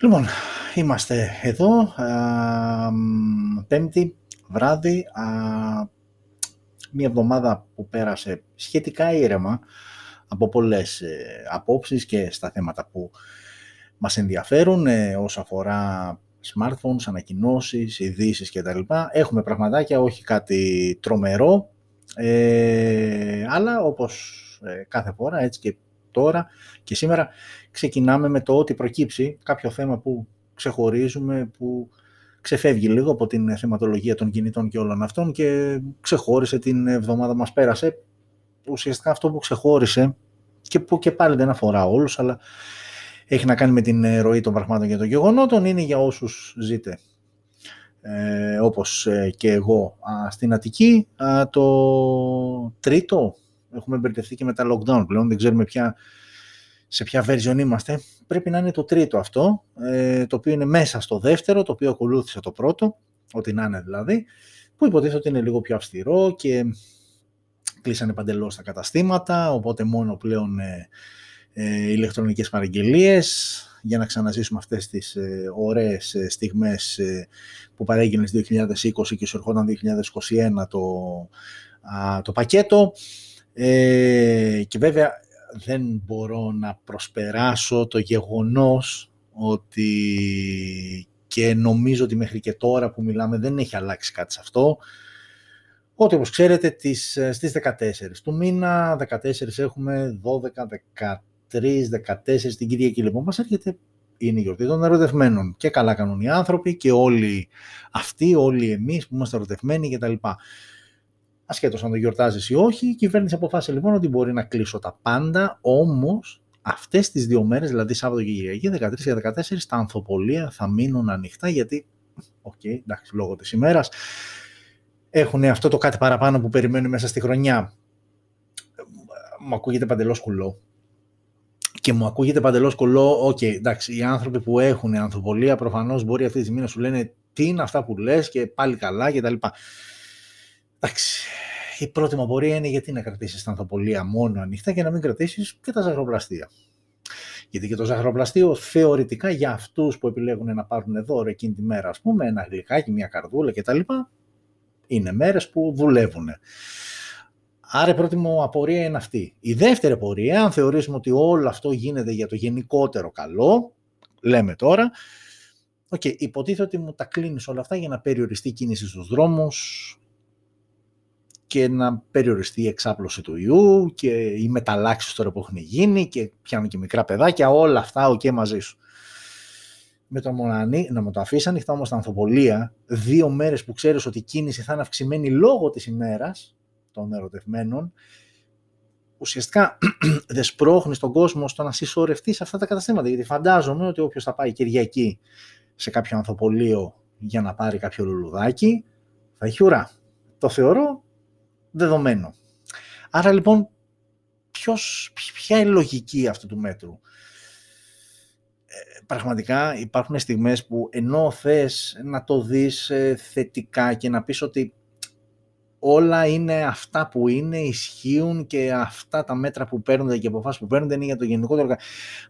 Λοιπόν, είμαστε εδώ, α, πέμπτη βράδυ, α, μια εβδομάδα που πέρασε σχετικά ήρεμα από πολλές ε, απόψεις και στα θέματα που μας ενδιαφέρουν ε, όσο αφορά smartphones, ανακοινώσεις, ειδήσεις κτλ. Έχουμε πραγματάκια, όχι κάτι τρομερό, ε, αλλά όπως ε, κάθε φορά, έτσι και τώρα και σήμερα, ξεκινάμε με το ότι προκύψει κάποιο θέμα που ξεχωρίζουμε, που ξεφεύγει λίγο από την θεματολογία των κινητών και όλων αυτών και ξεχώρισε την εβδομάδα μας πέρασε. Ουσιαστικά αυτό που ξεχώρισε και που και πάλι δεν αφορά όλους, αλλά έχει να κάνει με την ροή των πραγμάτων και των γεγονότων, είναι για όσους ζείτε ε, όπως ε, και εγώ στην Αττική. το τρίτο, έχουμε μπερδευτεί και με τα lockdown πλέον, δεν ξέρουμε πια σε ποια version είμαστε. Πρέπει να είναι το τρίτο αυτό, ε, το οποίο είναι μέσα στο δεύτερο, το οποίο ακολούθησε το πρώτο, ό,τι να είναι δηλαδή, που υποτίθεται ότι είναι λίγο πιο αυστηρό και κλείσανε παντελώς τα καταστήματα, οπότε μόνο πλέον ε, ε, ηλεκτρονικές παραγγελίες για να ξαναζήσουμε αυτές τις ε, ωραίες ε, στιγμές ε, που παρέγγεινε το 2020 και σου ερχόταν 2021 το, το πακέτο ε, και βέβαια δεν μπορώ να προσπεράσω το γεγονός ότι και νομίζω ότι μέχρι και τώρα που μιλάμε δεν έχει αλλάξει κάτι σε αυτό. Ότι όπως ξέρετε τις, στις 14 του μήνα, 14 έχουμε 12, 13, 14 την Κυριακή. Λοιπόν μας έρχεται είναι η γιορτή των ερωτευμένων. Και καλά κάνουν οι άνθρωποι και όλοι αυτοί, όλοι εμείς που είμαστε ερωτευμένοι κτλ. Ασχέτως αν το γιορτάζεις ή όχι, η κυβέρνηση αποφάσισε λοιπόν ότι μπορεί να κλείσω τα πάντα, όμως αυτές τις δύο μέρες, δηλαδή Σάββατο και Κυριακή, 13 και 14, τα ανθοπωλεία θα μείνουν ανοιχτά γιατί, OK, okay, εντάξει, λόγω της ημέρας, έχουν αυτό το κάτι παραπάνω που περιμένουν μέσα στη χρονιά. Μου ακούγεται παντελώς κουλό, και μου ακούγεται παντελώς κουλό, OK, okay, εντάξει, οι άνθρωποι που έχουν ανθοπωλεία προφανώς μπορεί αυτή τη στιγμή να σου λένε τι είναι αυτά που λες και πάλι καλά κτλ. Εντάξει, η πρώτη μου απορία είναι γιατί να κρατήσεις τα ανθοπωλεία μόνο ανοιχτά και να μην κρατήσεις και τα ζαχαροπλαστεία. Γιατί και το ζαχαροπλαστείο θεωρητικά για αυτούς που επιλέγουν να πάρουν δώρο εκείνη τη μέρα, ας πούμε, ένα γλυκάκι, μια καρδούλα κτλ. Είναι μέρες που δουλεύουν. Άρα η πρώτη μου απορία είναι αυτή. Η δεύτερη απορία, αν θεωρήσουμε ότι όλο αυτό γίνεται για το γενικότερο καλό, λέμε τώρα, OK, okay, υποτίθεται ότι μου τα κλείνεις όλα αυτά για να περιοριστεί η κίνηση στους δρόμους και να περιοριστεί η εξάπλωση του ιού και οι μεταλλάξεις τώρα που έχουν γίνει και πιάνουν και μικρά παιδάκια, όλα αυτά OK okay, μαζί σου. Με το μονανί, να μου το αφήσεις ανοιχτά όμως τα ανθοπολία, δύο μέρες που ξέρεις ότι η κίνηση θα είναι αυξημένη λόγω της ημέρας, των ερωτευμένων, ουσιαστικά δεν σπρώχνει τον κόσμο στο να συσσωρευτείς σε αυτά τα καταστήματα. Γιατί φαντάζομαι ότι όποιος θα πάει Κυριακή σε κάποιο ανθοπολείο για να πάρει κάποιο λουλουδάκι, θα έχει ουρά. Το θεωρώ δεδομένο. Άρα λοιπόν, ποιος, ποια είναι η λογική αυτού του μέτρου; Ε, πραγματικά υπάρχουν στιγμές που ενώ θες να το δεις ε, θετικά και να πεις ότι όλα είναι αυτά που είναι, ισχύουν και αυτά τα μέτρα που παίρνονται και οι αποφάσεις που παίρνονται είναι για το γενικότερο.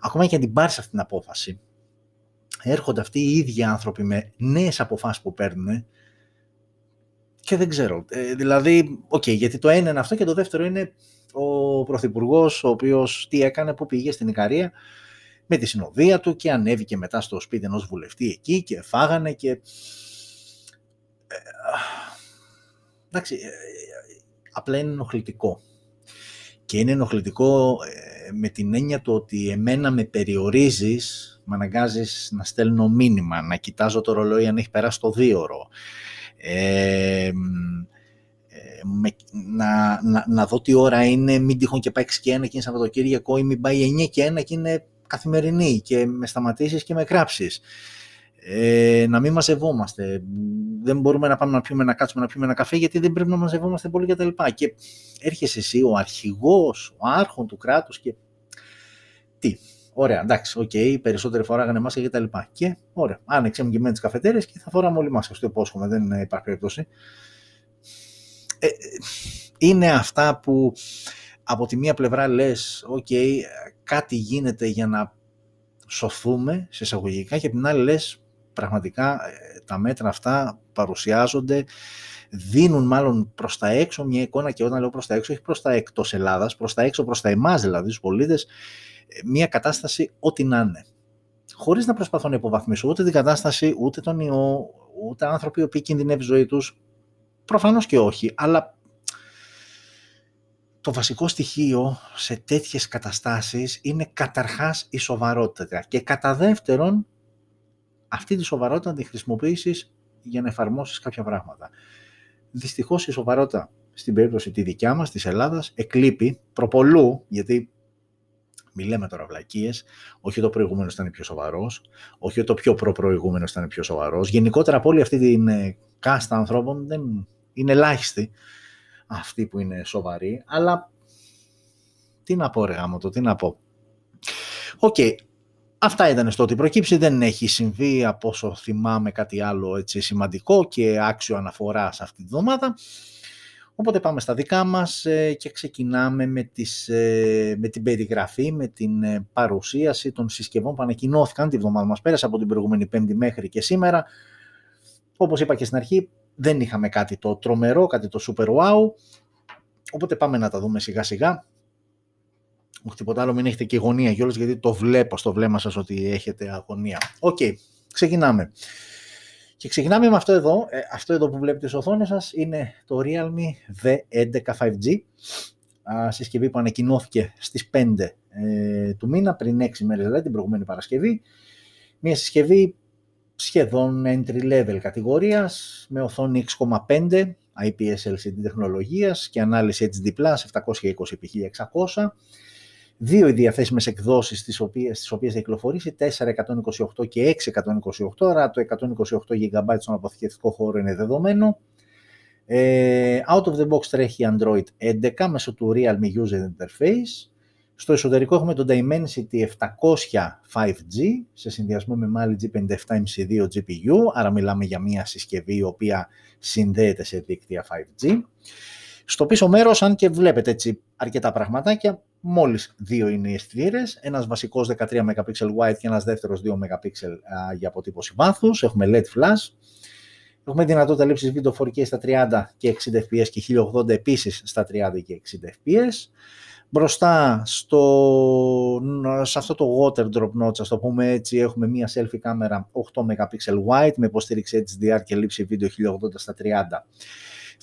Ακόμα και αν την πάρει αυτή την απόφαση, έρχονται αυτοί οι ίδιοι άνθρωποι με νέες αποφάσεις που παίρνουν και δεν ξέρω. Ε, δηλαδή, OK, okay, γιατί το ένα είναι αυτό και το δεύτερο είναι ο Πρωθυπουργός, ο οποίος τι έκανε, που πήγε στην Ικαρία με τη συνοδεία του και ανέβηκε μετά στο σπίτι ενός βουλευτή εκεί και φάγανε και. Ε, εντάξει, ε, απλά είναι ενοχλητικό. Και είναι ενοχλητικό ε, με την έννοια του ότι εμένα με περιορίζεις, με αναγκάζεις να στέλνω μήνυμα, να κοιτάζω το ρολόι αν έχει περάσει το δίωρο, ε, με, να, να, να, δω τι ώρα είναι, μην τυχόν και πάει 6 και 1 και είναι Σαββατοκύριακο ή μην πάει 9 και 1 και είναι καθημερινή και με σταματήσεις και με κράψεις ε, να μην μαζευόμαστε. Δεν μπορούμε να πάμε να πιούμε, να κάτσουμε να πιούμε ένα καφέ γιατί δεν πρέπει να μαζευόμαστε πολύ κτλ. Και, και έρχεσαι εσύ ο αρχηγός, ο άρχων του κράτους και τι; Ωραία, εντάξει, OK, okay, περισσότεροι φοράγανε μάσκα και τα λοιπά. Και ωραία, άνοιξε και με τις καφετέριες και θα φοράμε όλοι μάσκα. Στο υπόσχομαι, δεν υπάρχει περίπτωση. Ε, είναι αυτά που από τη μία πλευρά λες, OK, okay, κάτι γίνεται για να σωθούμε σε εισαγωγικά και την άλλη λες πραγματικά ε, τα μέτρα αυτά παρουσιάζονται δίνουν μάλλον προς τα έξω μια εικόνα και όταν λέω προς τα έξω έχει προς τα εκτός Ελλάδας, προς τα έξω, προς τα εμάς δηλαδή τους πολίτες ε, μια κατάσταση ό,τι να είναι. Χωρίς να προσπαθώ να υποβαθμίσω ούτε την κατάσταση, ούτε τον ιό, ούτε άνθρωποι οι οποίοι κινδυνεύει η ζωή τους, προφανώς και όχι, αλλά το βασικό στοιχείο σε τέτοιες καταστάσεις είναι καταρχάς η σοβαρότητα και κατά δεύτερον αυτή τη σοβαρότητα να τη χρησιμοποιήσεις για να εφαρμόσεις κάποια πράγματα. Δυστυχώς η σοβαρότητα στην περίπτωση τη δικιά μας, της Ελλάδας, εκλείπει προπολού, γιατί μιλάμε τώρα βλακίες, όχι το προηγούμενος ήταν πιο σοβαρός, όχι το πιο προπροηγούμενος ήταν πιο σοβαρός. Γενικότερα από όλη αυτή την ε, κάστα ανθρώπων δεν είναι ελάχιστοι αυτοί που είναι σοβαροί, αλλά τι να πω ρε γαμώτο, τι να πω. Οκ, αυτά ήταν στο ότι προκύψει, δεν έχει συμβεί από όσο θυμάμαι κάτι άλλο έτσι σημαντικό και άξιο αναφορά σε αυτή τη βδομάδα. Οπότε πάμε στα δικά μας ε, και ξεκινάμε με, τις, ε, με την περιγραφή, με την ε, παρουσίαση των συσκευών που ανακοινώθηκαν τη βδομάδα μας πέρασε από την προηγούμενη πέμπτη μέχρι και σήμερα. Όπως είπα και στην αρχή, δεν είχαμε κάτι το τρομερό, κάτι το super wow, οπότε πάμε να τα δούμε σιγά σιγά. Όχι τίποτα άλλο, μην έχετε και αγωνία κιόλας, γιατί το βλέπω στο βλέμμα σας ότι έχετε αγωνία. OK, okay, ξεκινάμε. Και ξεκινάμε με αυτό εδώ. Ε, αυτό εδώ που βλέπετε στις οθόνες σας είναι το Realme V11 5G. συσκευή που ανακοινώθηκε στις 5 ε, του μήνα, πριν 6 μέρες δηλαδή, την προηγούμενη Παρασκευή. Μια συσκευή σχεδόν entry level κατηγορίας με οθόνη 6,5 IPS LCD τεχνολογίας και ανάλυση HD+, 720x1600. Δύο οι διαθέσιμες εκδόσεις τις οποίες, τις οποίες θα κυκλοφορήσει, 428 και 628, άρα το 128 GB στον αποθηκευτικό χώρο είναι δεδομένο. Ε, out of the box τρέχει Android 11 μέσω του Realme User Interface. Στο εσωτερικό έχουμε το Dimensity 700 5G σε συνδυασμό με Mali G57MC2 GPU, άρα μιλάμε για μια συσκευή η οποία συνδέεται σε δίκτυα 5G. Στο πίσω μέρος, αν και βλέπετε έτσι αρκετά πραγματάκια, μόλις δύο είναι οι αισθητήρε, ένας βασικός 13 MP wide και ένας δεύτερος 2 MP για αποτύπωση βάθους, έχουμε LED flash, Έχουμε δυνατότητα λήψης βίντεο 4K στα 30 και 60 fps και 1080 επίσης στα 30 και 60 fps. Μπροστά στο, σε αυτό το water drop notch, ας το πούμε έτσι, έχουμε μία selfie κάμερα 8 MP wide με υποστήριξη HDR και λήψη βίντεο 1080 στα 30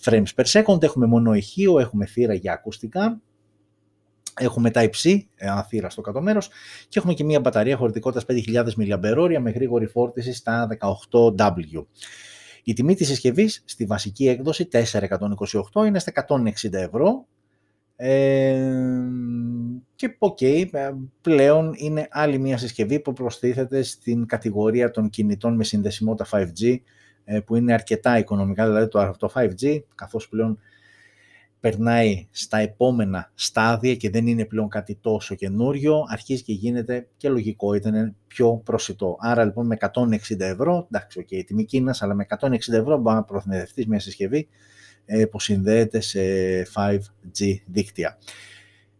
frames per second. Έχουμε μόνο ηχείο, έχουμε θύρα για ακουστικά. Έχουμε Type-C, θύρα στο κάτω μέρος και έχουμε και μια μπαταρία χωρητικότητας 5.000 mAh με γρήγορη φόρτιση στα 18W. Η τιμή της συσκευής στη βασική έκδοση 428 είναι στα 160 ευρώ και ok, ε, πλέον είναι άλλη μια συσκευή που προστίθεται στην κατηγορία των κινητών με συνδεσιμότητα 5G ε, που είναι αρκετά οικονομικά, δηλαδή το 5G καθώς πλέον περνάει στα επόμενα στάδια και δεν είναι πλέον κάτι τόσο καινούριο, αρχίζει και γίνεται και λογικό, ήταν πιο προσιτό. Άρα λοιπόν με 160 ευρώ, εντάξει, okay, τιμή Κίνας, αλλά με 160 ευρώ μπορεί να προθυνεδευτείς μια συσκευή ε, που συνδέεται σε 5G δίκτυα.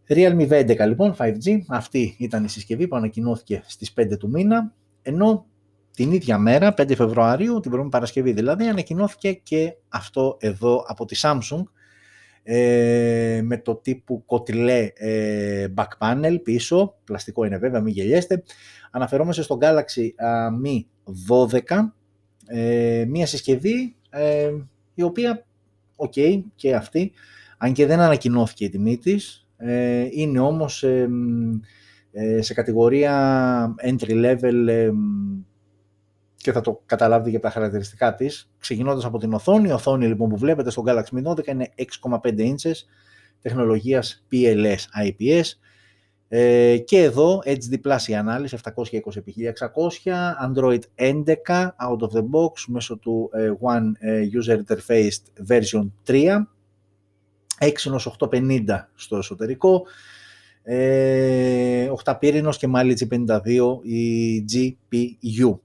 Realme V11 λοιπόν, 5G, αυτή ήταν η συσκευή που ανακοινώθηκε στις 5 του μήνα, ενώ την ίδια μέρα, 5 Φεβρουαρίου, την προηγούμενη Παρασκευή δηλαδή, ανακοινώθηκε και αυτό εδώ από τη Samsung, ε, με το τύπου κοτιλέ ε, back panel πίσω, πλαστικό είναι βέβαια, μην γελιέστε. Αναφερόμαστε στο Galaxy Mi 12, ε, μια συσκευή ε, η οποία OK okay, και αυτή, αν και δεν ανακοινώθηκε η τιμή της, ε, είναι όμως ε, σε κατηγορία entry level και θα το καταλάβετε για τα χαρακτηριστικά της. Ξεκινώντας από την οθόνη, η οθόνη λοιπόν που βλέπετε στο Galaxy M12 είναι 6,5 inches τεχνολογίας PLS IPS ες, και εδώ HD Plus η ανάλυση 720x1600, Android 11 out of the box μέσω του ε, One ε, User Interface version 3, Exynos 850 στο εσωτερικό, ε, 8 πύρινος και Mali G52 η GPU.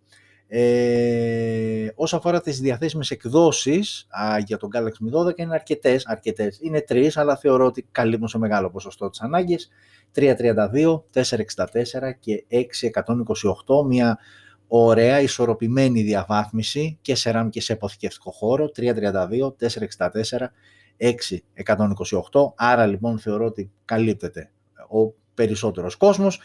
Ε, όσο αφορά τις διαθέσιμες εκδόσεις α, για τον Galaxy M12 είναι αρκετές, αρκετές. Είναι τρεις, αλλά θεωρώ ότι καλύπτουν σε μεγάλο ποσοστό τις ανάγκες. 332, 464 και 628, μια ωραία ισορροπημένη διαβάθμιση και σε RAM και σε αποθηκευτικό χώρο, 332, 464, 628, άρα λοιπόν θεωρώ ότι καλύπτεται ο περισσότερος κόσμος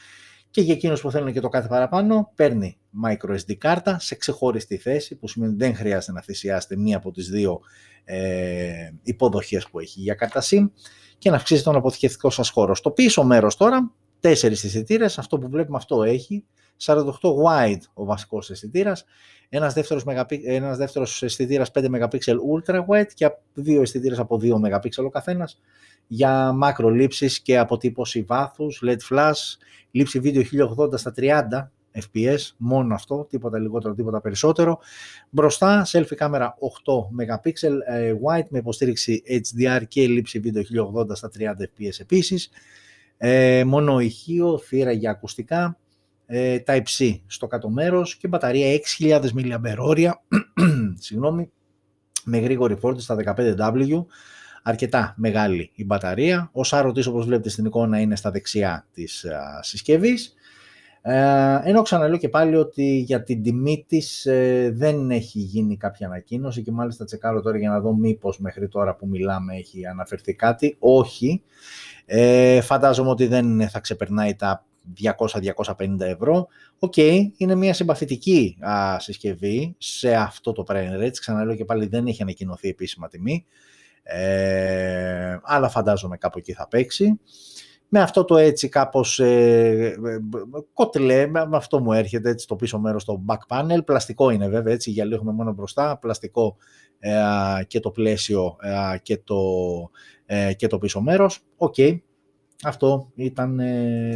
και για εκείνους που θέλουν και το κάθε παραπάνω παίρνει microSD κάρτα σε ξεχωριστή θέση που σημαίνει ότι δεν χρειάζεται να θυσιάσετε μία από τις δύο ε, υποδοχές που έχει για κάρτα SIM και να αυξήσει τον αποθηκευτικό σας χώρο. Στο πίσω μέρος τώρα, τέσσερις αισθητήρε, αυτό που βλέπουμε αυτό έχει, 48 wide ο βασικός αισθητήρας, ένας δεύτερος, ένας δεύτερος αισθητήρας 5 MP ultra wide και δύο αισθητήρες από 2 MP ο καθένας για μακρολήψεις και αποτύπωση βάθους, LED flash, λήψη βίντεο 1080 στα 30 fps, μόνο αυτό, τίποτα λιγότερο, τίποτα περισσότερο. Μπροστά, selfie κάμερα 8 MP ε, wide με υποστήριξη HDR και λήψη βίντεο 1080 στα 30 fps επίσης. Ε, μόνο ηχείο, θύρα για ακουστικά, ε, Type-C στο κάτω μέρος και μπαταρία 6.000 mAh, συγγνώμη, με γρήγορη φόρτιση στα 15W, αρκετά μεγάλη η μπαταρία. Ο σάρωτης όπως βλέπετε στην εικόνα είναι στα δεξιά της α, συσκευής. Ε, ενώ ξαναλέω και πάλι ότι για την τιμή της ε, δεν έχει γίνει κάποια ανακοίνωση και μάλιστα τσεκάρω τώρα για να δω μήπως μέχρι τώρα που μιλάμε έχει αναφερθεί κάτι. Όχι. Ε, φαντάζομαι ότι δεν θα ξεπερνάει τα 200-250 ευρώ. OK, okay, είναι μια συμπαθητική α, συσκευή σε αυτό το price range. Ξαναλέω και πάλι δεν έχει ανακοινωθεί επίσημα τιμή. Ε, αλλά φαντάζομαι κάπου εκεί θα παίξει. Με αυτό το έτσι κάπως ε, ε κοτλέ, με αυτό μου έρχεται έτσι το πίσω μέρος το back panel, πλαστικό είναι βέβαια έτσι, γυαλί έχουμε μόνο μπροστά, πλαστικό ε, και το πλαίσιο ε, και, το, και το πίσω μέρος. OK, okay. Αυτό ήταν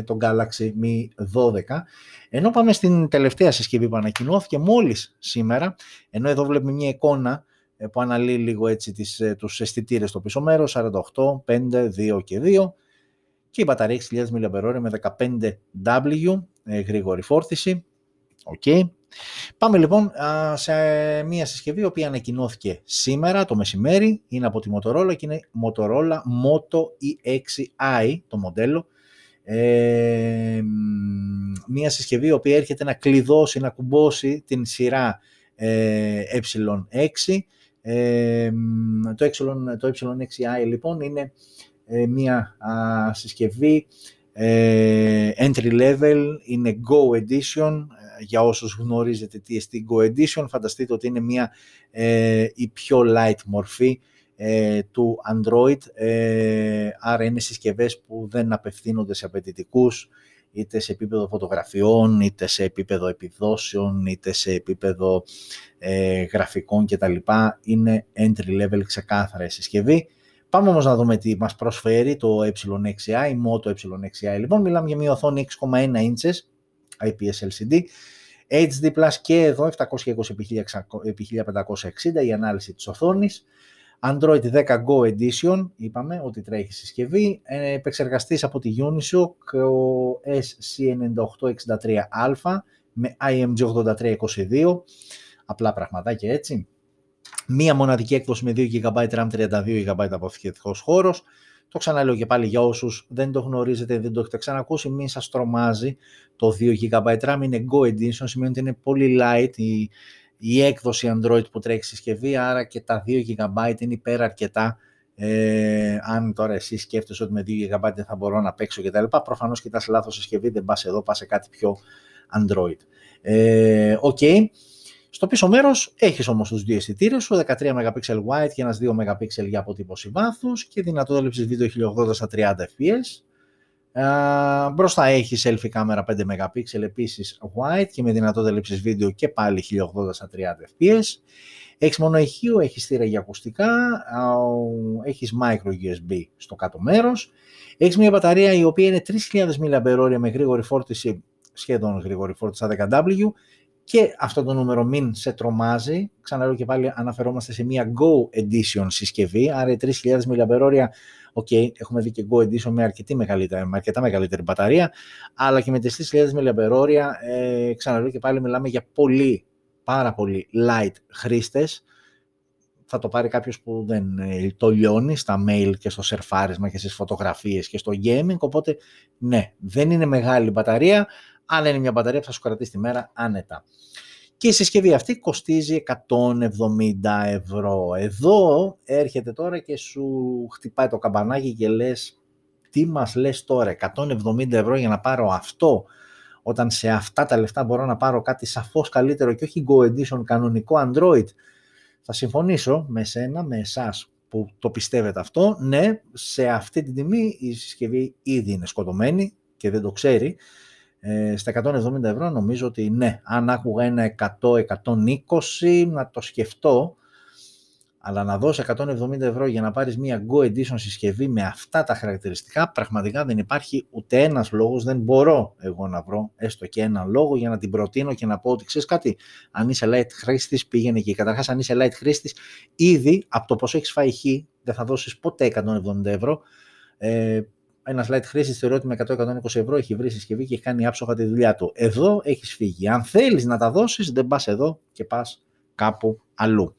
το Galaxy M12. Ενώ πάμε στην τελευταία συσκευή που ανακοινώθηκε μόλις σήμερα, ενώ εδώ βλέπουμε μια εικόνα ε, που αναλύει λίγο έτσι τις, ε, τους αισθητήρες στο πίσω μέρος, 48, 5, 2 και 2 και η μπαταρία 6.000 mAh με 15W ε, γρήγορη φόρτιση. Okay. Πάμε λοιπόν σε μια συσκευή η οποία ανακοινώθηκε σήμερα το μεσημέρι, είναι από τη Motorola και είναι Motorola Moto E6i το μοντέλο. Ε, μια συσκευή η οποία έρχεται να κλειδώσει, να κουμπώσει την σειρά ε, ε6 το, ε, το ε6i λοιπόν είναι ε, μια συσκευή ε, entry level, είναι Go Edition. Για όσους γνωρίζετε τι είναι Go Edition, φανταστείτε ότι είναι μια η πιο light μορφή του Android, άρα είναι συσκευές που δεν απευθύνονται σε απαιτητικούς, είτε σε επίπεδο φωτογραφιών, είτε σε επίπεδο επιδόσεων, είτε σε επίπεδο ε, γραφικών κτλ. Είναι entry level ξεκάθαρα η συσκευή. Πάμε όμως να δούμε τι μας προσφέρει το ε6i, η Moto ε6i. Λοιπόν, μιλάμε για μια οθόνη 6,1 inches IPS LCD, HD Plus και εδώ 720x1560 η ανάλυση της οθόνης, Android 10 Go Edition, είπαμε ότι τρέχει συσκευή, ε, επεξεργαστής από τη Unisoc, ο SC9863α με IMG8322, απλά πραγματάκια έτσι. Μία μοναδική έκδοση με 2 GB RAM, 32 GB αποθηκευτικός χώρος. Το ξαναλέω και πάλι για όσους δεν το γνωρίζετε, δεν το έχετε ξανακούσει, μην σας τρομάζει το 2 GB RAM, είναι Go Edition, σημαίνει ότι είναι πολύ light η, η έκδοση Android που τρέχει συσκευή, άρα και τα 2 GB είναι υπέρα αρκετά. Ε, αν τώρα εσύ σκέφτεσαι ότι με 2 GB δεν θα μπορώ να παίξω κτλ. Προφανώς κοιτάς λάθος συσκευή, δεν πας εδώ, πας σε κάτι πιο Android. Ε, okay. Στο πίσω μέρος έχεις όμως τους δύο αισθητήρες σου, 13 MP wide και ένας 2 MP για αποτύπωση βάθους και δυνατότητα λήψη βίντεο 1080 στα 30 fps. Uh, μπροστά έχεις selfie κάμερα 5 MP επίσης wide και με δυνατότητα λήψη βίντεο και πάλι 1080 στα 30 fps. Έχεις μόνο ηχείο, έχεις στήρα για ακουστικά, uh, έχεις micro USB στο κάτω μέρος. Έχεις μια μπαταρία η οποία είναι 3000 mAh με γρήγορη φόρτιση, σχεδόν γρήγορη φόρτιση στα 10W και αυτό το νούμερο μην σε τρομάζει. Ξαναλέω και πάλι αναφερόμαστε σε μια Go Edition συσκευή, άρα οι 3.000 mAh, ok, έχουμε δει και Go Edition με, αρκετή μεγαλύτερη, με αρκετά μεγαλύτερη μπαταρία, αλλά και με τις 3.000 mAh, ε, ξαναλέω και πάλι μιλάμε για πολύ πάρα πολύ light χρήστες, θα το πάρει κάποιος που δεν ε, το λιώνει στα mail και στο σερφάρισμα και στις φωτογραφίες και στο gaming, οπότε ναι, δεν είναι μεγάλη μπαταρία, αλλά είναι μια μπαταρία που θα σου κρατήσει τη μέρα άνετα. Και η συσκευή αυτή κοστίζει 170 ευρώ. Εδώ έρχεται τώρα και σου χτυπάει το καμπανάκι και λες τι μας λες τώρα, 170 ευρώ για να πάρω αυτό, όταν σε αυτά τα λεφτά μπορώ να πάρω κάτι σαφώς καλύτερο και όχι Go Edition κανονικό Android. Θα συμφωνήσω με σένα, με εσάς που το πιστεύετε αυτό. Ναι, σε αυτή την τιμή η συσκευή ήδη είναι σκοτωμένη και δεν το ξέρει. Ε, στα 170 ευρώ νομίζω ότι ναι, αν άκουγα ένα 100-120 να το σκεφτώ, αλλά να δώσω 170 ευρώ για να πάρεις μια Go Edition συσκευή με αυτά τα χαρακτηριστικά, πραγματικά δεν υπάρχει ούτε ένας λόγος, δεν μπορώ εγώ να βρω έστω και έναν λόγο για να την προτείνω και να πω ότι ξέρεις κάτι, αν είσαι light χρήστης πήγαινε εκεί. Καταρχάς αν είσαι light χρήστης, ήδη από το πόσο έχεις φάει χ, δεν θα δώσεις ποτέ 170 ευρώ, ε, ένα light χρήσης θεωρώ ότι με 100-120 ευρώ έχει βρει συσκευή και έχει κάνει άψογα τη δουλειά του. Εδώ έχεις φύγει. Αν θέλεις να τα δώσεις, δεν πας εδώ και πας κάπου αλλού.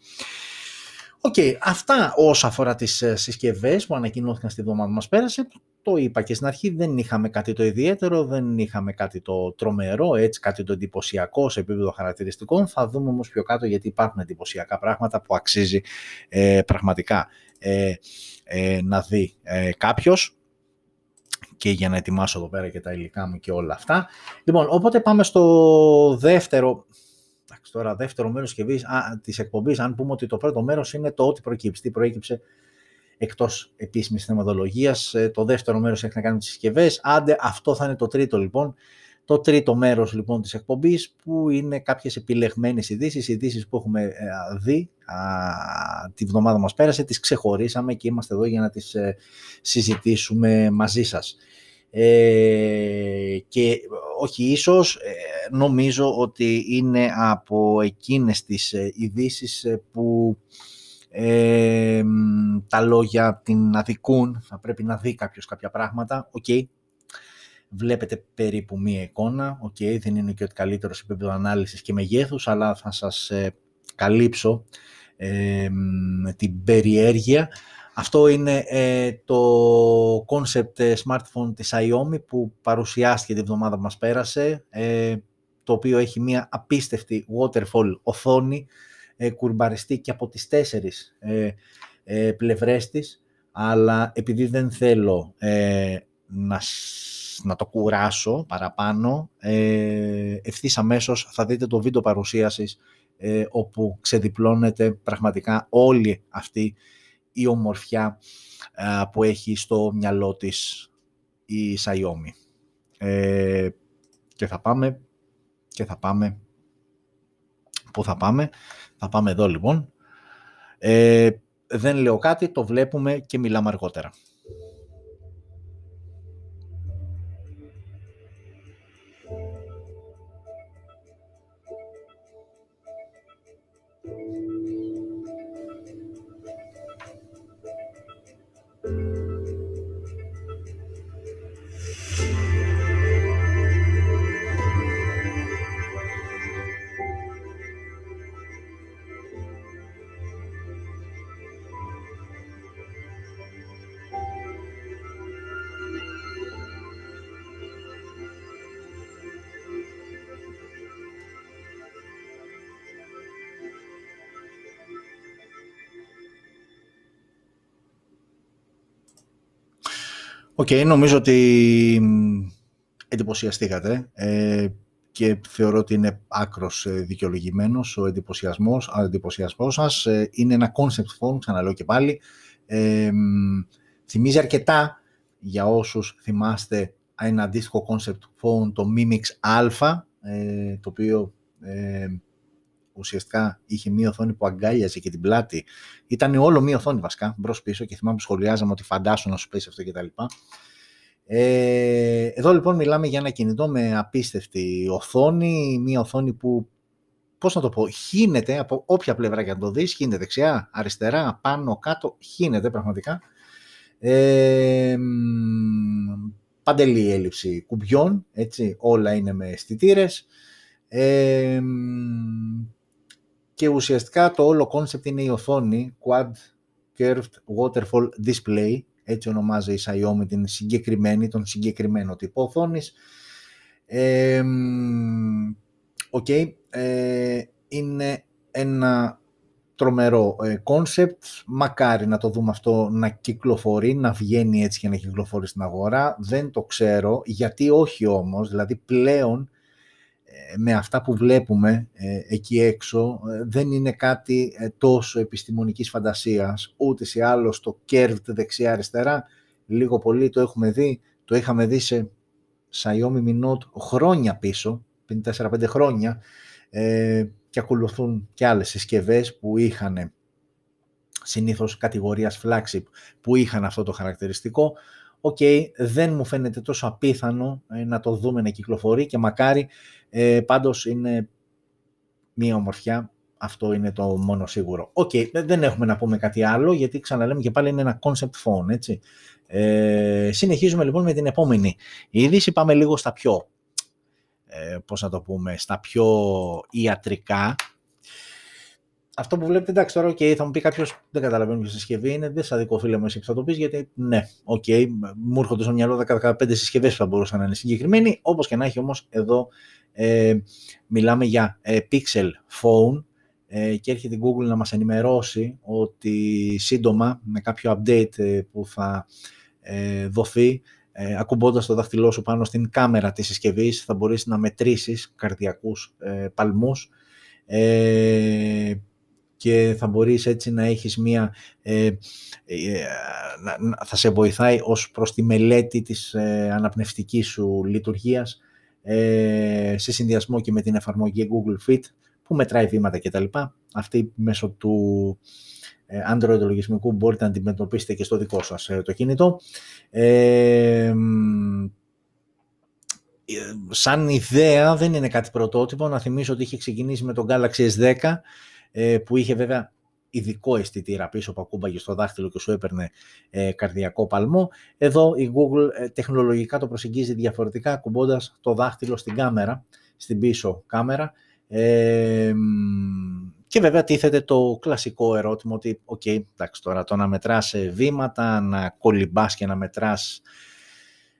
OK, okay, αυτά όσα αφορά τις ε, συσκευές που ανακοινώθηκαν στη βδομάδα μας πέρασε. Το είπα και στην αρχή, δεν είχαμε κάτι το ιδιαίτερο, δεν είχαμε κάτι το τρομερό, έτσι κάτι το εντυπωσιακό σε επίπεδο χαρακτηριστικών. Θα δούμε όμως πιο κάτω γιατί υπάρχουν εντυπωσιακά πράγματα που αξίζει ε, πραγματικά ε, ε, να δει ε, κάποιος και για να ετοιμάσω εδώ πέρα και τα υλικά μου και όλα αυτά. Λοιπόν, οπότε πάμε στο δεύτερο, εντάξει, τώρα δεύτερο μέρος της, της εκπομπής, αν πούμε ότι το πρώτο μέρος είναι το ότι προκύψει, τι προέκυψε εκτός επίσημης θεματολογίας, ε, το δεύτερο μέρος έχει να κάνει με τις συσκευές, άντε αυτό θα είναι το τρίτο λοιπόν, το τρίτο μέρος λοιπόν της εκπομπής που είναι κάποιες επιλεγμένες ειδήσεις, ειδήσεις που έχουμε ε, δει. Α, τη βδομάδα μας πέρασε, τις ξεχωρίσαμε και είμαστε εδώ για να τις ε, συζητήσουμε μαζί σας. Ε, και όχι ίσως, ε, νομίζω ότι είναι από εκείνες τις ε, ειδήσεις που τα λόγια την αδικούν, θα πρέπει να δει κάποιος κάποια πράγματα, οκ, βλέπετε περίπου μία εικόνα, οκ, δεν είναι και ότι καλύτερος σε επίπεδο ανάλυσης και μεγέθους, αλλά θα σας καλύψω την περιέργεια. Αυτό είναι ε, το concept ε, smartphone της Xiaomi που παρουσιάστηκε την εβδομάδα που μας πέρασε, ε, το οποίο έχει μια απίστευτη waterfall οθόνη, ε, κουρμπαριστή και από τις τέσσερις ε, ε, πλευρές της, αλλά επειδή δεν θέλω να, να το κουράσω παραπάνω, ε, ευθύς αμέσως θα δείτε το βίντεο παρουσίασης όπου ξεδιπλώνεται πραγματικά όλη αυτή η ομορφιά που έχει στο μυαλό της η Xiaomi. Ε, και θα πάμε, και θα πάμε, πού θα πάμε, θα πάμε εδώ λοιπόν. Ε, δεν λέω κάτι, το βλέπουμε και μιλάμε αργότερα. Okay, νομίζω ότι εντυπωσιαστήκατε ε, και θεωρώ ότι είναι άκρος ε, δικαιολογημένος ο εντυπωσιασμός, ο εντυπωσιασμός σας. Ε, είναι ένα concept phone, ξαναλέω και πάλι. Ε, θυμίζει αρκετά για όσους θυμάστε ένα αντίστοιχο concept phone, το Mimix Alpha, ε, το οποίο ε, ουσιαστικά είχε μία οθόνη που αγκάλιαζε και την πλάτη. Ήταν όλο μία οθόνη βασικά, μπρος πίσω και θυμάμαι που σχολιάζαμε ότι φαντάσου να σου πέσει αυτό κτλ. Ε, εδώ λοιπόν μιλάμε για ένα κινητό με απίστευτη οθόνη, μία οθόνη που, πώς να το πω, χύνεται από όποια πλευρά και να το δεις, χύνεται δεξιά, αριστερά, πάνω, κάτω, χύνεται πραγματικά. Ε, παντελή έλλειψη κουμπιών, έτσι, όλα είναι με αισθητήρες. Ε, και ουσιαστικά το όλο concept είναι η οθόνη Quad Curved Waterfall Display, έτσι ονομάζει η Xiaomi την συγκεκριμένη, τον συγκεκριμένο τύπο οθόνης. Ε, okay, ε, είναι ένα τρομερό concept. Μακάρι να το δούμε αυτό να κυκλοφορεί, να βγαίνει έτσι και να κυκλοφορεί στην αγορά. Δεν το ξέρω, γιατί όχι όμως. Δηλαδή πλέον ε, με αυτά που βλέπουμε ε, εκεί έξω ε, δεν είναι κάτι τόσο επιστημονικής φαντασίας. Ούτως ή άλλως το curved δεξιά-αριστερά. Λίγο πολύ το έχουμε δει. Το είχαμε δει σε Xiaomi Mi Note χρόνια πίσω, 54-5 χρόνια και ακολουθούν και άλλες συσκευές που είχαν συνήθως κατηγορίας flagship που είχαν αυτό το χαρακτηριστικό. OK, okay, δεν μου φαίνεται τόσο απίθανο ε, να το δούμε να κυκλοφορεί και μακάρι ε, πάντως είναι μία ομορφιά. Αυτό είναι το μόνο σίγουρο. OK, okay, δεν έχουμε να πούμε κάτι άλλο γιατί ξαναλέμε και πάλι είναι ένα concept phone, έτσι. Ε, συνεχίζουμε λοιπόν με την επόμενη είδηση. Πάμε λίγο στα πιο ε, πώς να το πούμε, στα πιο ιατρικά. Αυτό που βλέπετε, εντάξει, τώρα okay, θα μου πει κάποιος, δεν καταλαβαίνω ποια συσκευή είναι, δεν σ' αδικώ φίλε μου, εσύ που θα το πεις, γιατί ναι, OK, okay, μου έρχονται στο μυαλό 15 συσκευές που θα μπορούσαν να είναι συγκεκριμένοι. Όπως και να έχει όμως, εδώ ε, μιλάμε για ε, Pixel Phone ε, και έρχεται η Google να μας ενημερώσει ότι σύντομα με κάποιο update ε, που θα ε, δοθεί ε, ακουμπώντας το δάχτυλό σου πάνω στην κάμερα της συσκευής θα μπορείς να μετρήσεις καρδιακούς ε, παλμούς ε, και θα μπορείς έτσι να έχεις μία, ε, ε θα σε βοηθάει ως προς τη μελέτη της ε, αναπνευστικής σου λειτουργίας σε συνδυασμό και με την εφαρμογή Google Fit που μετράει βήματα κτλ. Αυτή μέσω του Android λογισμικού μπορείτε να αντιμετωπίσετε και στο δικό σας το κινητό. Ε, σαν ιδέα δεν είναι κάτι πρωτότυπο. Να θυμίσω ότι είχε ξεκινήσει με τον Galaxy S10 ε, που είχε βέβαια ειδικό αισθητήρα πίσω που ακούμπαγε στο δάχτυλο και σου έπαιρνε ε, καρδιακό παλμό. Εδώ η Google ε, τεχνολογικά το προσεγγίζει διαφορετικά ακουμπώντας το δάχτυλο στην κάμερα, στην πίσω κάμερα. Ε, και βέβαια τίθεται το κλασικό ερώτημα ότι, OK, okay, εντάξει τώρα το να μετράς ε, βήματα, να κολυμπάς και να μετράς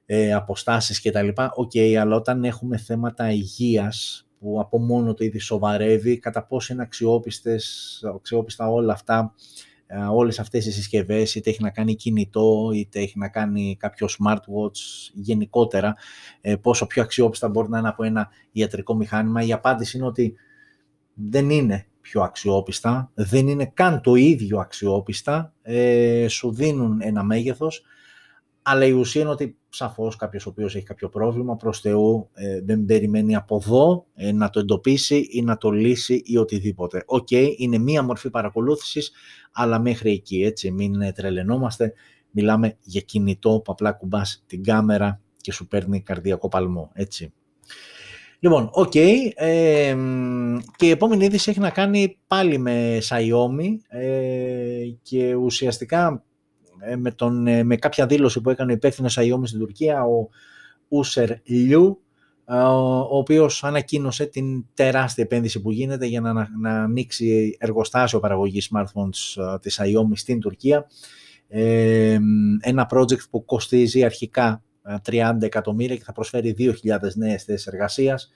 ε, αποστάσεις κτλ. OK, okay, αλλά όταν έχουμε θέματα υγείας που από μόνο του ήδη σοβαρεύει, κατά πόσο είναι αξιόπιστες, αξιόπιστα όλα αυτά, ε, όλες αυτές οι συσκευές, είτε έχει να κάνει κινητό, είτε έχει να κάνει κάποιο smartwatch γενικότερα, ε, πόσο πιο αξιόπιστα μπορεί να είναι από ένα ιατρικό μηχάνημα. Η απάντηση είναι ότι δεν είναι πιο αξιόπιστα, δεν είναι καν το ίδιο αξιόπιστα, ε, σου δίνουν ένα μέγεθος, αλλά η ουσία είναι ότι σαφώς κάποιος ο οποίος έχει κάποιο πρόβλημα προς Θεού ε, δεν περιμένει από εδώ ε, να το εντοπίσει ή να το λύσει ή οτιδήποτε. Οκ, είναι μία μορφή παρακολούθησης, αλλά μέχρι εκεί, έτσι, μην τρελαινόμαστε. Μιλάμε για κινητό που απλά ακουμπάς την κάμερα και σου παίρνει καρδιακό παλμό, έτσι. Λοιπόν, οκ. και η επόμενη είδηση έχει να κάνει πάλι με Xiaomi ε, και ουσιαστικά ε, με, τον, ε, με κάποια δήλωση που έκανε ο υπεύθυνος Xiaomi στην Τουρκία, ο Ούσερ Λιού, ο οποίος ανακοίνωσε την τεράστια επένδυση που γίνεται για να, να ανοίξει εργοστάσιο παραγωγής smartphones της Xiaomi στην Τουρκία. ένα project που κοστίζει αρχικά 30 εκατομμύρια και θα προσφέρει 2.000 νέες θέσεις εργασίας.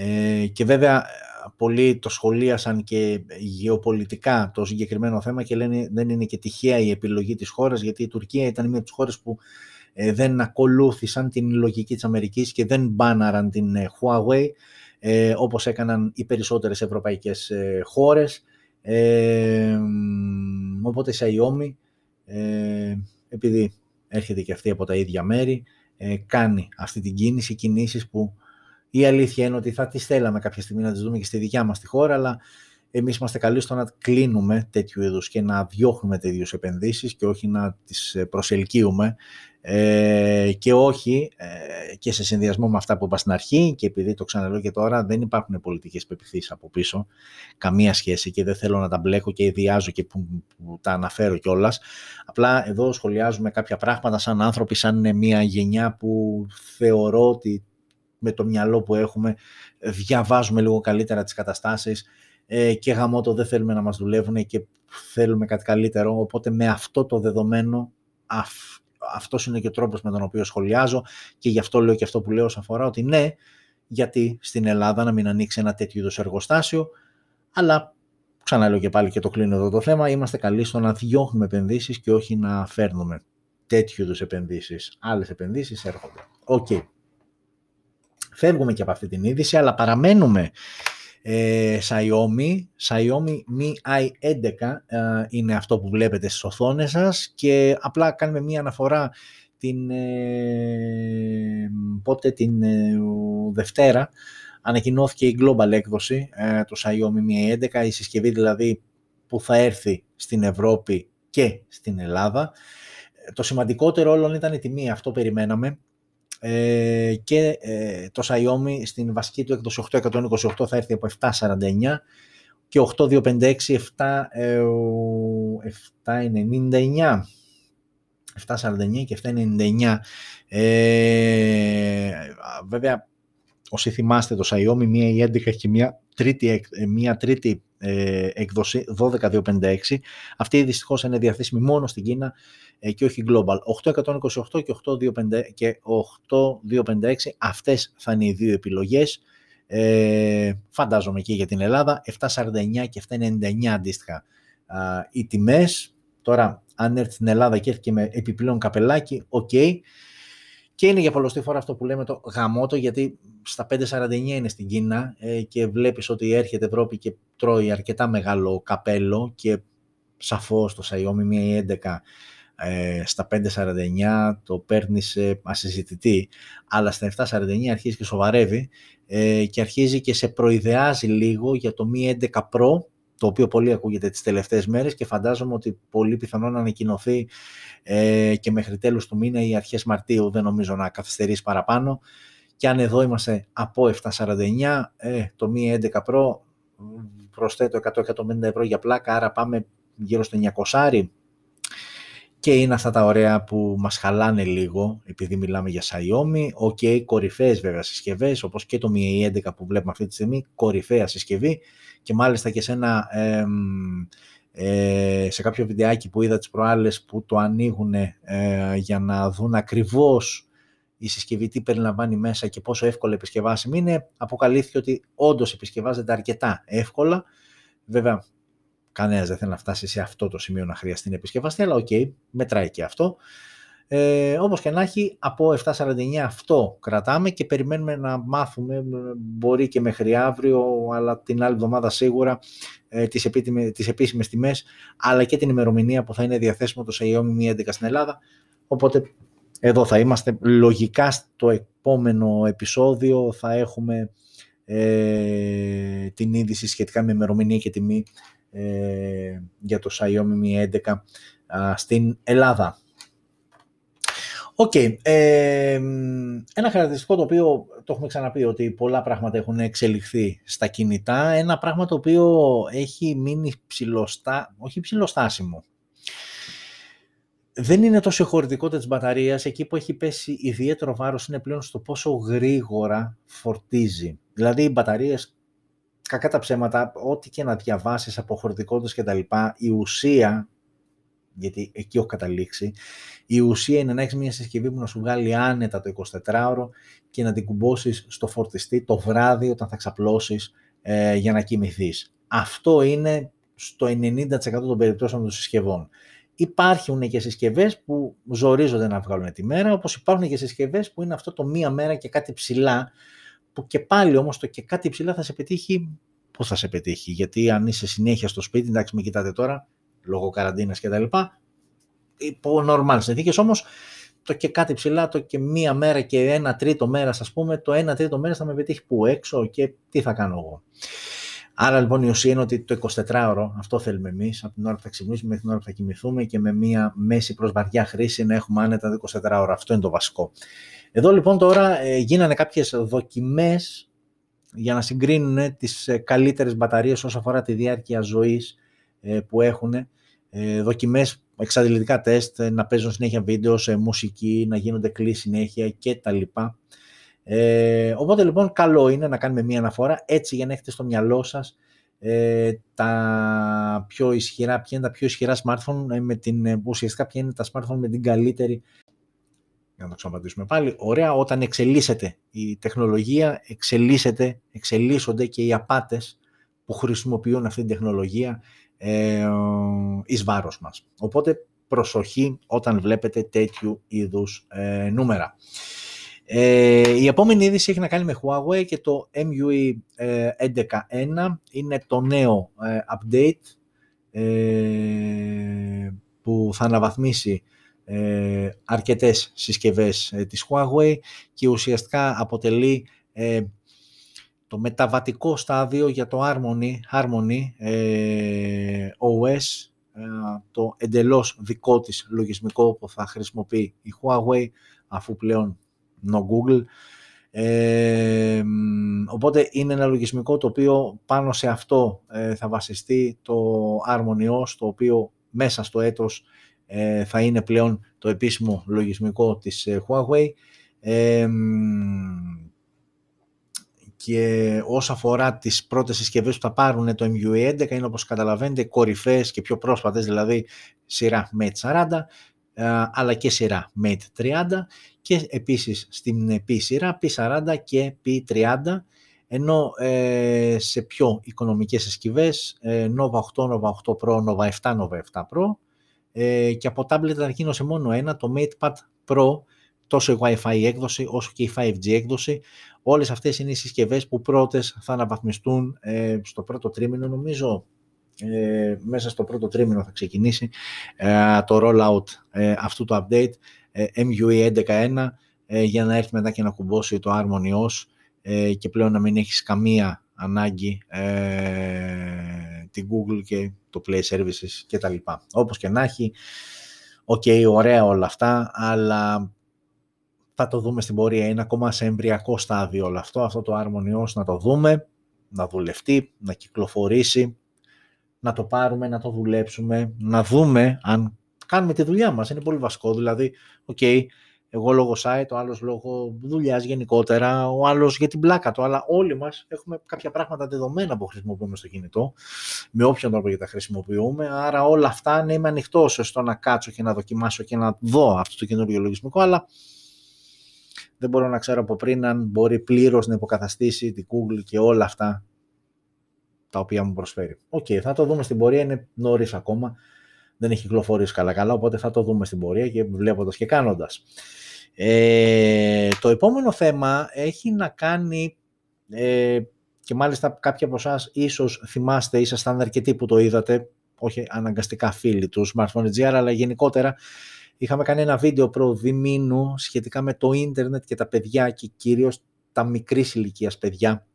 Ε, και βέβαια πολλοί το σχολίασαν και γεωπολιτικά το συγκεκριμένο θέμα και λένε δεν είναι και τυχαία η επιλογή της χώρας γιατί η Τουρκία ήταν μια από τις χώρες που ε, δεν ακολούθησαν την λογική της Αμερικής και δεν μπάναραν την ε, Huawei ε, όπως έκαναν οι περισσότερες ευρωπαϊκές ε, χώρες. Ε, οπότε Xiaomi ε, επειδή έρχεται και αυτή από τα ίδια μέρη, ε, κάνει αυτή την κίνηση, κινήσεις που η αλήθεια είναι ότι θα τις θέλαμε κάποια στιγμή να τις δούμε και στη δικιά μας τη χώρα, αλλά εμείς είμαστε καλοί στο να κλείνουμε τέτοιου είδους και να διώχνουμε τέτοιου επενδύσεις και όχι να τις ε, προσελκύουμε ε, και όχι ε, και σε συνδυασμό με αυτά που είπα στην αρχή και επειδή το ξαναλέω και τώρα δεν υπάρχουν πολιτικές πεπιθήσεις από πίσω καμία σχέση και δεν θέλω να τα μπλέκω και ιδιάζω και που, που τα αναφέρω κιόλας. απλά εδώ σχολιάζουμε κάποια πράγματα σαν άνθρωποι σαν μια γενιά που θεωρώ ότι με το μυαλό που έχουμε διαβάζουμε λίγο καλύτερα τις καταστάσεις ε, και γαμώτο δεν θέλουμε να μας δουλεύουν και θέλουμε κάτι καλύτερο, οπότε με αυτό το δεδομένο αυ, αυτός είναι και ο τρόπος με τον οποίο σχολιάζω και γι' αυτό λέω και αυτό που λέω όσον αφορά ότι ναι, γιατί στην Ελλάδα να μην ανοίξει ένα τέτοιο είδους εργοστάσιο, αλλά ξαναλέω και πάλι και το κλείνω εδώ το θέμα, είμαστε καλοί στο να διώχνουμε επενδύσεις και όχι να φέρνουμε τέτοιου είδους επενδύσεις. Άλλες επενδύσεις έρχονται. OK. Okay. Φεύγουμε και από αυτή την είδηση, αλλά παραμένουμε ε, Xiaomi, Xiaomi Mi i11 ε, είναι αυτό που βλέπετε στις οθόνες σας και απλά κάνουμε μία αναφορά την, ε, πότε την ε, Δευτέρα ανακοινώθηκε η global έκδοση ε, του Xiaomi Mi 11, η συσκευή δηλαδή που θα έρθει στην Ευρώπη και στην Ελλάδα. Το σημαντικότερο όλων ήταν η τιμή, αυτό περιμέναμε. Ε, και ε, το Xiaomi στην βασική του έκδοση 8128 θα έρθει από 749 και 8256 7, ε, 799 749 και 799 ε, βέβαια όσοι θυμάστε το Xiaomi μία 11 και μία τρίτη, ε, μία τρίτη ε, έκδοση 12256 αυτή δυστυχώς είναι διαθέσιμη μόνο στην Κίνα ε, και όχι global. 828 και 8256 και 8256 αυτές θα είναι οι δύο επιλογές. Ε, φαντάζομαι και για την Ελλάδα 749 και 799 αντίστοιχα α, οι τιμές. Τώρα αν έρθει στην Ελλάδα και έρθει και με επιπλέον καπελάκι, OK. Okay. Και είναι για πολλοστή φορά αυτό που λέμε το γαμώτο, γιατί στα 5,49 είναι στην Κίνα ε, και βλέπεις ότι έρχεται Ευρώπη και τρώει αρκετά μεγάλο καπέλο και σαφώς το Xiaomi Mi 11 ε, στα 5.49 το παίρνει σε ασυζητητή, αλλά στα 7.49 αρχίζει και σοβαρεύει ε, και αρχίζει και σε προειδεάζει λίγο για το Mi 11 Pro, το οποίο πολύ ακούγεται τις τελευταίες μέρες και φαντάζομαι ότι πολύ πιθανό να ανακοινωθεί ε, και μέχρι τέλους του μήνα ή αρχές Μαρτίου, δεν νομίζω να καθυστερήσει παραπάνω. Και αν εδώ είμαστε από 749, ε, το Mi 11 Pro προσθέτω 100-150 ευρώ για πλάκα, άρα πάμε γύρω στο 900 και είναι αυτά τα ωραία που μας χαλάνε λίγο επειδή μιλάμε για Xiaomi. OK, okay, κορυφαίες βέβαια συσκευές όπως και το Mi 11 που βλέπουμε αυτή τη στιγμή, κορυφαία συσκευή και μάλιστα και σε ένα... Ε, σε κάποιο βιντεάκι που είδα τις προάλλες που το ανοίγουν ε, για να δουν ακριβώς η συσκευή τι περιλαμβάνει μέσα και πόσο εύκολα επισκευάσιμη είναι, αποκαλύφθηκε ότι όντως επισκευάζεται αρκετά εύκολα. Βέβαια, Κανένας δεν θέλει να φτάσει σε αυτό το σημείο να χρειαστεί να επισκευαστεί, αλλά OK, okay, μετράει και αυτό. Ε, όπως και να έχει, από 7.49 αυτό κρατάμε και περιμένουμε να μάθουμε, μπορεί και μέχρι αύριο, αλλά την άλλη εβδομάδα σίγουρα, ε, τις, επίτιμε, τις επίσημες τιμές, αλλά και την ημερομηνία που θα είναι διαθέσιμο το Xiaomi Mi 11 στην Ελλάδα. Οπότε εδώ θα είμαστε. Λογικά στο επόμενο επεισόδιο θα έχουμε ε, την είδηση σχετικά με ημερομηνία και τιμή ε, για το Xiaomi Mi 11 στην Ελλάδα. Οκ. Ε, ένα χαρακτηριστικό το οποίο το έχουμε ξαναπεί ότι πολλά πράγματα έχουν εξελιχθεί στα κινητά. Ένα πράγμα το οποίο έχει μείνει ψιλοστά, όχι ψιλοστάσιμο. Δεν είναι τόσο η χωρητικότητα της μπαταρίας. Εκεί που έχει πέσει ιδιαίτερο βάρος είναι πλέον στο πόσο γρήγορα φορτίζει. Δηλαδή οι μπαταρίες κακά τα ψέματα, ό,τι και να διαβάσεις από χωρητικότητες και τα λοιπά, η ουσία, γιατί εκεί έχω καταλήξει, η ουσία είναι να έχεις μια συσκευή που να σου βγάλει άνετα το 24ωρο και να την κουμπώσεις στο φορτιστή το βράδυ όταν θα ξαπλώσεις ε, για να κοιμηθείς. Αυτό είναι στο 90% των περιπτώσεων των συσκευών. Υπάρχουν και συσκευές που ζορίζονται να βγάλουν τη μέρα, όπως υπάρχουν και συσκευές που είναι αυτό το μία μέρα και κάτι ψηλά, που και πάλι όμως το και κάτι ψηλά θα σε πετύχει, πώς θα σε πετύχει, γιατί αν είσαι συνέχεια στο σπίτι, εντάξει με κοιτάτε τώρα, λόγω καραντίνας και τα λοιπά, υπό normal συνθήκες όμως, το και κάτι ψηλά, το και μία μέρα και ένα τρίτο μέρας, ας πούμε, το ένα τρίτο μέρας θα με πετύχει που έξω και τι θα κάνω εγώ. Άρα λοιπόν η ουσία είναι ότι το 24ωρο, αυτό θέλουμε εμείς, από την ώρα που θα ξυπνήσουμε μέχρι την ώρα που θα κοιμηθούμε και με μία μέση προς βαριά χρήση να έχουμε άνετα 24 ώρα. Αυτό είναι το βασικό. Εδώ λοιπόν τώρα ε, γίνανε κάποιες δοκιμές για να συγκρίνουν τις ε, καλύτερες μπαταρίες όσο αφορά τη διάρκεια ζωής ε, που έχουν. Δοκιμές, εξαντλητικά τεστ, να παίζουν συνέχεια βίντεο, σε μουσική, να γίνονται κλείς συνέχεια και τα λοιπά. Ε, οπότε λοιπόν καλό είναι να κάνουμε μία αναφορά έτσι για να έχετε στο μυαλό σας ε, τα πιο ισχυρά, ποια είναι τα πιο ισχυρά smartphone ε, με την, ε, ουσιαστικά ποια είναι τα smartphone με την καλύτερη για να το ξαναπαντήσουμε πάλι, ωραία, όταν εξελίσσεται η τεχνολογία, εξελίσσεται, εξελίσσονται και οι απάτες που χρησιμοποιούν αυτή την τεχνολογία ε, εις βάρος μας. Οπότε προσοχή όταν βλέπετε τέτοιου είδους ε, νούμερα. Ε, η επόμενη είδηση έχει να κάνει με Huawei και το MUI 11.1 ε, είναι το νέο ε, update που θα αναβαθμίσει αρκετές συσκευές της Huawei και ουσιαστικά αποτελεί το μεταβατικό στάδιο για το Harmony, Harmony OS, το εντελώς δικό της λογισμικό που θα χρησιμοποιεί η Huawei αφού πλέον no Google. Ε, οπότε είναι ένα λογισμικό το οποίο πάνω σε αυτό ε, θα βασιστεί το Harmony OS, το οποίο μέσα στο έτος ε, θα είναι πλέον το επίσημο λογισμικό της ε, Huawei. και όσο αφορά τις πρώτες συσκευές που θα πάρουν το MUI 11 είναι όπως καταλαβαίνετε κορυφές και πιο πρόσφατες δηλαδή σειρά Mate 40 αλλά και σειρά Mate 30 και επίσης στην P σειρά P40 και P30 ενώ ε, σε πιο οικονομικές συσκευές ε, Nova 8, Nova 8 Pro, Nova 7, Nova 7 Pro ε, και από tablet ανακοίνωσε μόνο ένα, το MatePad Pro τόσο η Wi-Fi έκδοση όσο και η 5G έκδοση. Όλες αυτές είναι οι συσκευές που πρώτες θα αναβαθμιστούν ε, στο πρώτο τρίμηνο νομίζω ε, μέσα στο πρώτο τρίμηνο θα ξεκινήσει ε, το rollout ε, αυτού του update MUI 11.1 για να έρθει μετά και να κουμπώσει το Harmony OS και πλέον να μην έχεις καμία ανάγκη την Google και το Play Services και τα λοιπά. Όπως και να έχει, OK, okay, ωραία όλα αυτά, αλλά θα το δούμε στην πορεία. Είναι ακόμα σε εμβρυακό στάδιο όλο αυτό, αυτό το Harmony OS να το δούμε, να δουλευτεί, να κυκλοφορήσει, να το πάρουμε, να το δουλέψουμε, να δούμε αν κάνουμε τη δουλειά μας. Είναι πολύ βασικό, δηλαδή, οκ, εγώ λόγω site, ο άλλος λόγω δουλειάς γενικότερα, ο άλλος για την πλάκα του, αλλά όλοι μας έχουμε κάποια πράγματα δεδομένα που χρησιμοποιούμε στο κινητό, με όποιον τρόπο και τα χρησιμοποιούμε, άρα όλα αυτά να είμαι ανοιχτός στο να κάτσω και να δοκιμάσω και να δω αυτό το καινούργιο λογισμικό, αλλά δεν μπορώ να ξέρω από πριν αν μπορεί πλήρως να υποκαταστήσει την Google και όλα αυτά τα οποία μου προσφέρει. OK, okay, θα το δούμε στην πορεία, είναι νωρίς ακόμα, δεν έχει κυκλοφορήσει καλά-καλά, οπότε θα το δούμε στην πορεία και βλέποντας και κάνοντας. Ε, το επόμενο θέμα έχει να κάνει, ε, και μάλιστα κάποιοι από εσάς ίσως θυμάστε, ήσασταν αρκετοί που το είδατε, όχι αναγκαστικά φίλοι του Smartphone GR, αλλά γενικότερα είχαμε κάνει ένα βίντεο προ διμήνου σχετικά με το ίντερνετ και τα παιδιά και κυρίως τα μικρής ηλικίας παιδιά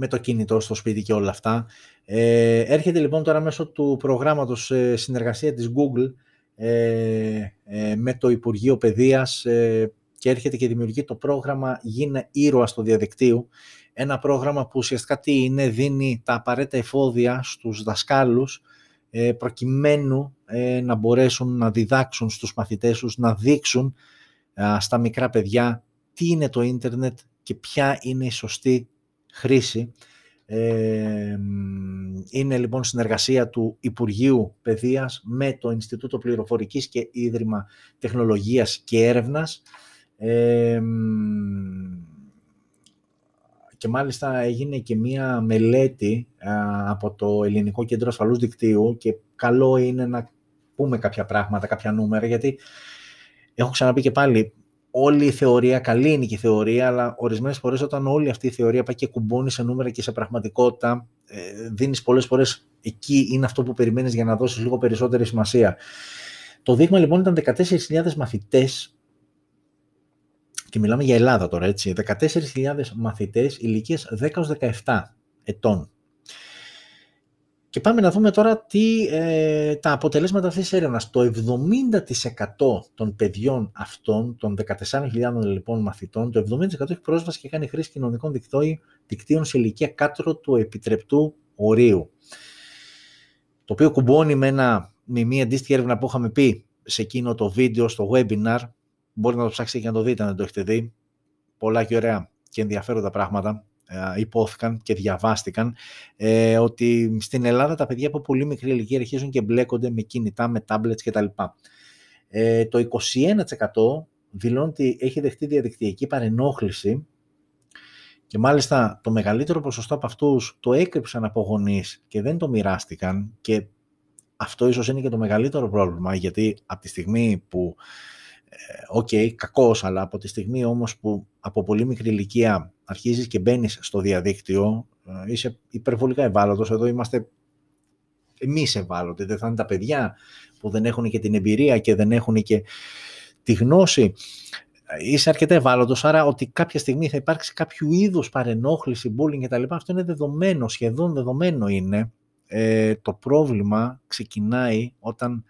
με το κινητό στο σπίτι και όλα αυτά. Ε, έρχεται λοιπόν τώρα μέσω του προγράμματος ε, συνεργασία της Google ε, ε με το Υπουργείο Παιδείας ε, και έρχεται και δημιουργεί το πρόγραμμα «Γίνε ήρωα στο διαδικτύου». Ένα πρόγραμμα που ουσιαστικά τι είναι, δίνει τα απαραίτητα εφόδια στους δασκάλους προκειμένου να μπορέσουν να διδάξουν στους μαθητές τους, να δείξουν στα μικρά παιδιά τι είναι το ίντερνετ και ποια είναι η σωστή χρήση. Ε, είναι λοιπόν συνεργασία του Υπουργείου Παιδείας με το Ινστιτούτο Πληροφορικής και Ίδρυμα Τεχνολογίας και Έρευνας ε, και μάλιστα έγινε και μία μελέτη από το Ελληνικό Κέντρο Ασφαλούς Δικτύου και καλό είναι να πούμε κάποια πράγματα, κάποια νούμερα γιατί έχω ξαναπεί και πάλι όλη η θεωρία, καλή είναι και η θεωρία, αλλά ορισμένες φορές όταν όλη αυτή η θεωρία πάει και κουμπώνει σε νούμερα και σε πραγματικότητα, ε, δίνεις πολλές φορές εκεί είναι αυτό που περιμένεις για να δώσεις λίγο περισσότερη σημασία. Το δείγμα λοιπόν ήταν 14.000 μαθητές και μιλάμε για Ελλάδα τώρα έτσι, 14.000 μαθητές ηλικίας 10-17 ετών. Και πάμε να δούμε τώρα τι, ε, τα αποτελέσματα αυτής της έρευνας. Το 70% των παιδιών αυτών, των 14.000 λοιπόν μαθητών, το 70% έχει πρόσβαση και κάνει χρήση κοινωνικών δικτύων σε ηλικία κάτω του επιτρεπτού ορίου. Το οποίο κουμπώνει με, ένα, με μια αντίστοιχη έρευνα που είχαμε πει σε εκείνο το βίντεο, στο webinar, μπορεί να το ψάξετε και να το δείτε αν δεν το έχετε δει, πολλά και ωραία και ενδιαφέροντα πράγματα ε, ειπώθηκαν και διαβάστηκαν ε, ότι στην Ελλάδα τα παιδιά από πολύ μικρή ηλικία αρχίζουν και μπλέκονται με κινητά, με tablets κτλ. Ε, το 21% δηλώνει ότι έχει δεχτεί διαδικτυακή παρενόχληση και μάλιστα το μεγαλύτερο ποσοστό από αυτούς το έκρυψαν από γονείς και δεν το μοιράστηκαν και αυτό ίσως είναι και το μεγαλύτερο πρόβλημα γιατί από τη στιγμή που ε, OK, okay, κακός, αλλά από τη στιγμή όμως που από πολύ μικρή ηλικία αρχίζεις και μπαίνεις στο διαδίκτυο, ε, είσαι υπερβολικά ευάλωτος. Εδώ είμαστε εμείς ευάλωτοι, δεν θα είναι τα παιδιά που δεν έχουν και την εμπειρία και δεν έχουν και τη γνώση. Είσαι αρκετά ευάλωτος, άρα ότι κάποια στιγμή θα υπάρξει κάποιο είδους παρενόχληση, bullying κτλ. Αυτό είναι δεδομένο, σχεδόν δεδομένο είναι. Ε, το πρόβλημα ξεκινάει όταν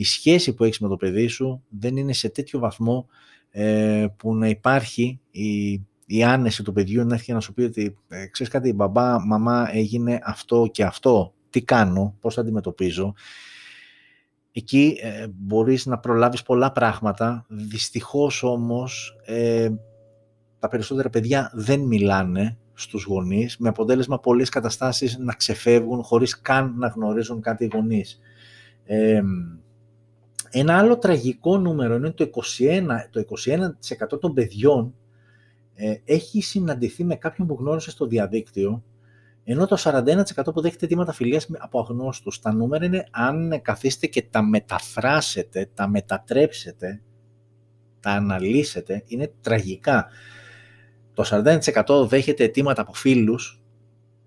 η σχέση που έχεις με το παιδί σου δεν είναι σε τέτοιο βαθμό ε, που να υπάρχει η, η άνεση του παιδιού να έρθει και να σου πει ότι ε, ξέρεις κάτι, μπαμπά, μαμά έγινε αυτό και αυτό, τι κάνω, πώς θα αντιμετωπίζω. Εκεί ε, μπορείς να προλάβεις πολλά πράγματα, δυστυχώς όμως ε, τα περισσότερα παιδιά δεν μιλάνε στους γονείς, με αποτέλεσμα πολλές καταστάσεις να ξεφεύγουν χωρίς καν να γνωρίζουν κάτι οι γονείς. Ε, ένα άλλο τραγικό νούμερο είναι το 21%, το 21 των παιδιών ε, έχει συναντηθεί με κάποιον που γνώρισε στο διαδίκτυο, ενώ το 41% που δέχεται αιτήματα φιλίας από αγνώστους. Τα νούμερα είναι αν καθίστε και τα μεταφράσετε, τα μετατρέψετε, τα αναλύσετε, είναι τραγικά. Το 41% δέχεται αιτήματα από φίλους,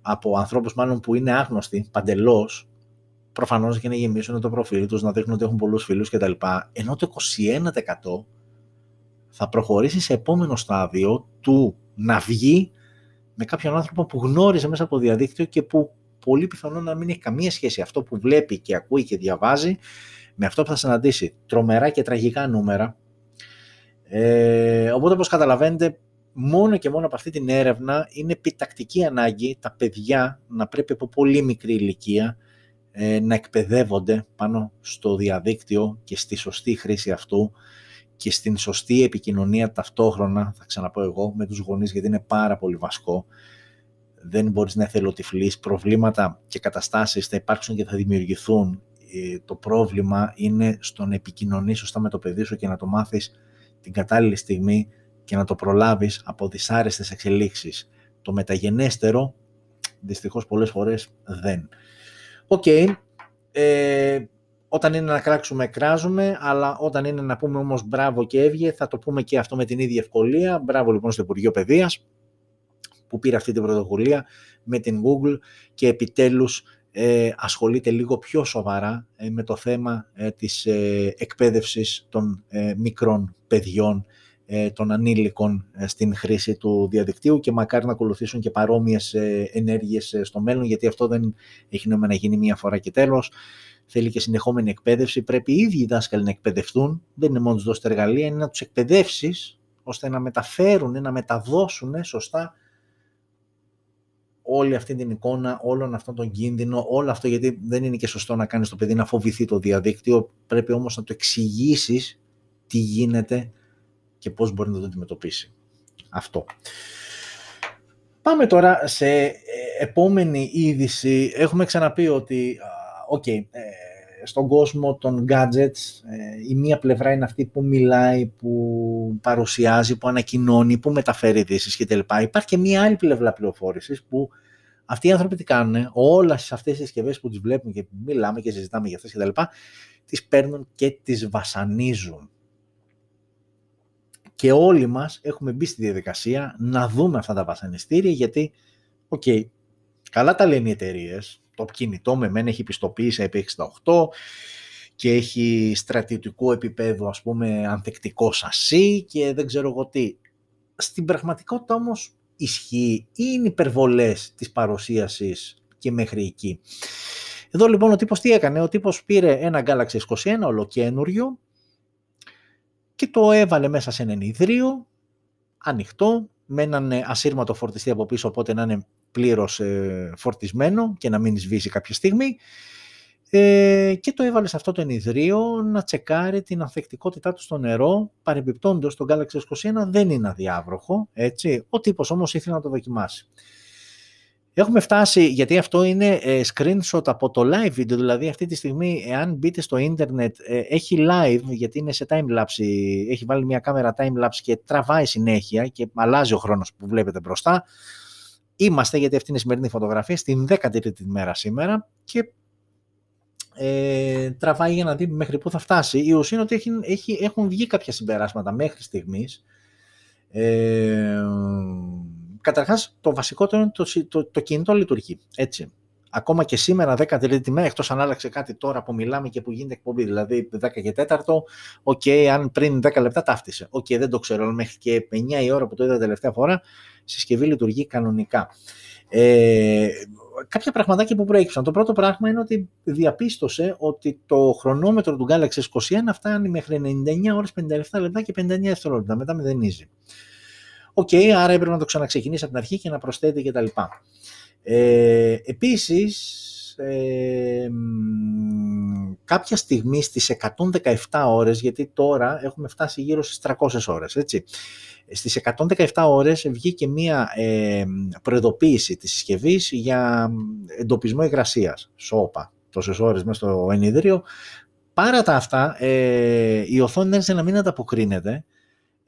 από ανθρώπους μάλλον που είναι άγνωστοι, παντελώς, προφανώς και να γεμίσουν το προφίλ τους, να δείχνουν ότι έχουν πολλούς φίλους κτλ. Ενώ το 21% θα προχωρήσει σε επόμενο στάδιο του να βγει με κάποιον άνθρωπο που γνώριζε μέσα από διαδίκτυο και που πολύ πιθανό να μην έχει καμία σχέση αυτό που βλέπει και ακούει και διαβάζει με αυτό που θα συναντήσει. Τρομερά και τραγικά νούμερα. Ε, οπότε όπως καταλαβαίνετε μόνο και μόνο από αυτή την έρευνα είναι επιτακτική ανάγκη τα παιδιά να πρέπει από πολύ μικρή ηλικία ε, να εκπαιδεύονται πάνω στο διαδίκτυο και στη σωστή χρήση αυτού και στην σωστή επικοινωνία ταυτόχρονα, θα ξαναπώ εγώ, με τους γονείς, γιατί είναι πάρα πολύ βασικό. Δεν μπορείς να εθελοτυφλείς. Προβλήματα και καταστάσεις θα υπάρξουν και θα δημιουργηθούν. Ε, το πρόβλημα είναι στο να επικοινωνείς σωστά με το παιδί σου και να το μάθεις την κατάλληλη στιγμή και να το προλάβεις από δυσάρεστες εξελίξεις. Το μεταγενέστερο, δυστυχώς πολλές φορές δεν. Οκ, ε, όταν είναι να κράξουμε, κράζουμε, αλλά όταν είναι να πούμε όμως μπράβο και εύγε, θα το πούμε και αυτό με την ίδια ευκολία. Μπράβο λοιπόν στο Υπουργείο Παιδείας, που πήρε αυτή την πρωτοβουλία με την Google και επιτέλους ε, ασχολείται λίγο πιο σοβαρά ε, με το θέμα ε, της ε, εκπαίδευσης των ε, μικρών παιδιών ε, των ανήλικων ε, στην χρήση του διαδικτύου και μακάρι να ακολουθήσουν και παρόμοιες ε, ενέργειες στο μέλλον γιατί αυτό δεν έχει νόημα να γίνει μία φορά και τέλος. Θέλει και συνεχόμενη εκπαίδευση. Πρέπει οι ίδιοι οι δάσκαλοι να εκπαιδευτούν. Δεν είναι μόνο τους δώσει εργαλεία, είναι να τους εκπαιδεύσεις ώστε να μεταφέρουν, να μεταδώσουν σωστά όλη αυτή την εικόνα, όλον αυτόν τον κίνδυνο, όλο αυτό γιατί δεν είναι και σωστό να κάνεις το παιδί να φοβηθεί το διαδίκτυο, πρέπει όμως να το εξηγήσεις τι γίνεται και πώς μπορεί να το αντιμετωπίσει. Αυτό. Πάμε τώρα σε ε, επόμενη είδηση. Έχουμε ξαναπεί ότι, okay, ε, στον κόσμο των gadgets ε, η μία πλευρά είναι αυτή που μιλάει, που παρουσιάζει, που ανακοινώνει, που μεταφέρει ειδήσεις κτλ. Υπάρχει και μία άλλη πλευρά πληροφόρησης που αυτοί οι άνθρωποι τι κάνουν, όλες αυτές τις συσκευές που τις βλέπουμε και μιλάμε και συζητάμε για αυτές κτλ. Τις παίρνουν και τις βασανίζουν και όλοι μας έχουμε μπει στη διαδικασία να δούμε αυτά τα βασανιστήρια γιατί, OK, okay, καλά τα λένε οι εταιρείες. το κινητό με μένα έχει πιστοποίηση IP68 και έχει στρατιωτικό επίπεδο ας πούμε ανθεκτικό σασί και δεν ξέρω εγώ τι. Στην πραγματικότητα όμως ισχύει ή είναι υπερβολές της παρουσίασης και μέχρι εκεί. Εδώ λοιπόν ο τύπος τι έκανε, ο τύπος πήρε ένα Galaxy S21 ολοκένουργιο και το έβαλε μέσα σε έναν ιδρύο, ανοιχτό, με έναν ε, ασύρματο φορτιστή από πίσω, οπότε να είναι πλήρως ε, φορτισμένο και να μην σβήσει κάποια στιγμή. ε, και το έβαλε σε αυτό το ενιδρίο να τσεκάρει την ανθεκτικότητά του στο νερό. Παρεμπιπτόντως, το Galaxy S21 δεν είναι αδιάβροχο, έτσι. Ο τύπος όμως ήθελε να το δοκιμάσει. Έχουμε φτάσει, γιατί αυτό είναι ε, screenshot από το live video, δηλαδή αυτή τη στιγμή εάν μπείτε στο ίντερνετ ε, έχει live, γιατί είναι σε time-lapse, έχει βάλει μια κάμερα time-lapse και τραβάει συνέχεια και αλλάζει ο χρόνος που βλέπετε μπροστά. Είμαστε, γιατί αυτή είναι η σημερινή φωτογραφία, στην 13η μέρα σήμερα και ε, τραβάει για να δει μέχρι πού θα φτάσει. Η ουσία είναι ότι έχει, έχει, έχουν βγει κάποια συμπεράσματα μέχρι στιγμής. Ε, καταρχάς, το βασικότερο είναι το, το, το κινητό λειτουργεί. Έτσι. Ακόμα και σήμερα, 13η μέρα, εκτός αν άλλαξε κάτι τώρα που μιλάμε και που γίνεται εκπομπή, δηλαδή 10 και 4, OK, okay, αν πριν 10 λεπτά τα 'φτυσε. OK, okay, δεν το ξέρω, αλλά μέχρι και 9 η ώρα που το είδα τελευταία φορά, συσκευή λειτουργεί κανονικά. Ε, κάποια πραγματάκια που προέκυψαν. Το πρώτο πράγμα είναι ότι διαπίστωσε ότι το χρονόμετρο του Galaxy S21 φτάνει μέχρι 99 ώρες, 57 λεπτά και 59 δευτερόλεπτα. Μετά μηδενίζει. OK, okay, άρα έπρεπε να το ξαναξεκινήσει από την αρχή και να προσθέτει κτλ. Ε, επίσης, ε, κάποια στιγμή στις 117 ώρες, γιατί τώρα έχουμε φτάσει γύρω στις 300 ώρες, έτσι. Στις 117 ώρες βγήκε μία ε, προειδοποίηση της συσκευής για εντοπισμό υγρασίας, σώπα, τόσες ώρες μέσα στο ενυδρείο. Παρ' όλα αυτά, ε, η οθόνη άρχισε να μην ανταποκρίνεται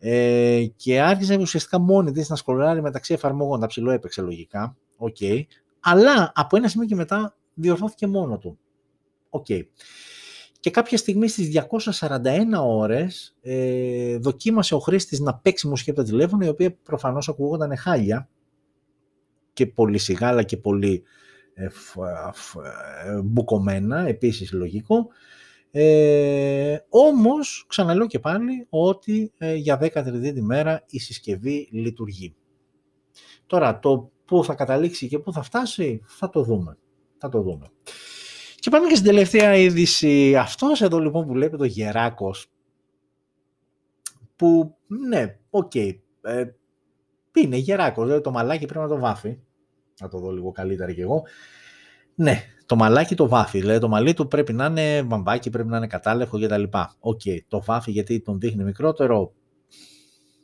ε, και άρχισε ουσιαστικά μόνη της να σκρολάρει μεταξύ εφαρμογών, τα ψιλοέπαιξε λογικά, okay. αλλά από ένα σημείο και μετά διορθώθηκε μόνο του. OK. Okay. Και κάποια στιγμή στις 241 ώρες ε, δοκίμασε ο χρήστης να παίξει μουσική από το τηλέφωνο, η οποία προφανώς ακούγονταν χάλια και πολύ σιγάλα και πολύ ε, ε, μπουκωμένα, επίσης λογικό. Ε, όμως, ξαναλέω και πάλι, ότι ε, για 13η μέρα η συσκευή λειτουργεί. Τώρα, το πού θα καταλήξει και πού θα φτάσει, θα το δούμε. Θα το δούμε. Και πάμε και στην τελευταία είδηση. Αυτός εδώ λοιπόν που βλέπετε ο Γεράκος, που ναι, OK, okay, ε, είναι Γεράκος, δηλαδή το μαλάκι πρέπει να το βάφει. Να το δω λίγο καλύτερα κι εγώ. Ναι, το μαλάκι το βάφει, δηλαδή το μαλλί του πρέπει να είναι βαμβάκι, πρέπει να είναι κατάλευκο κτλ. OK, okay, το βάφει γιατί τον δείχνει μικρότερο,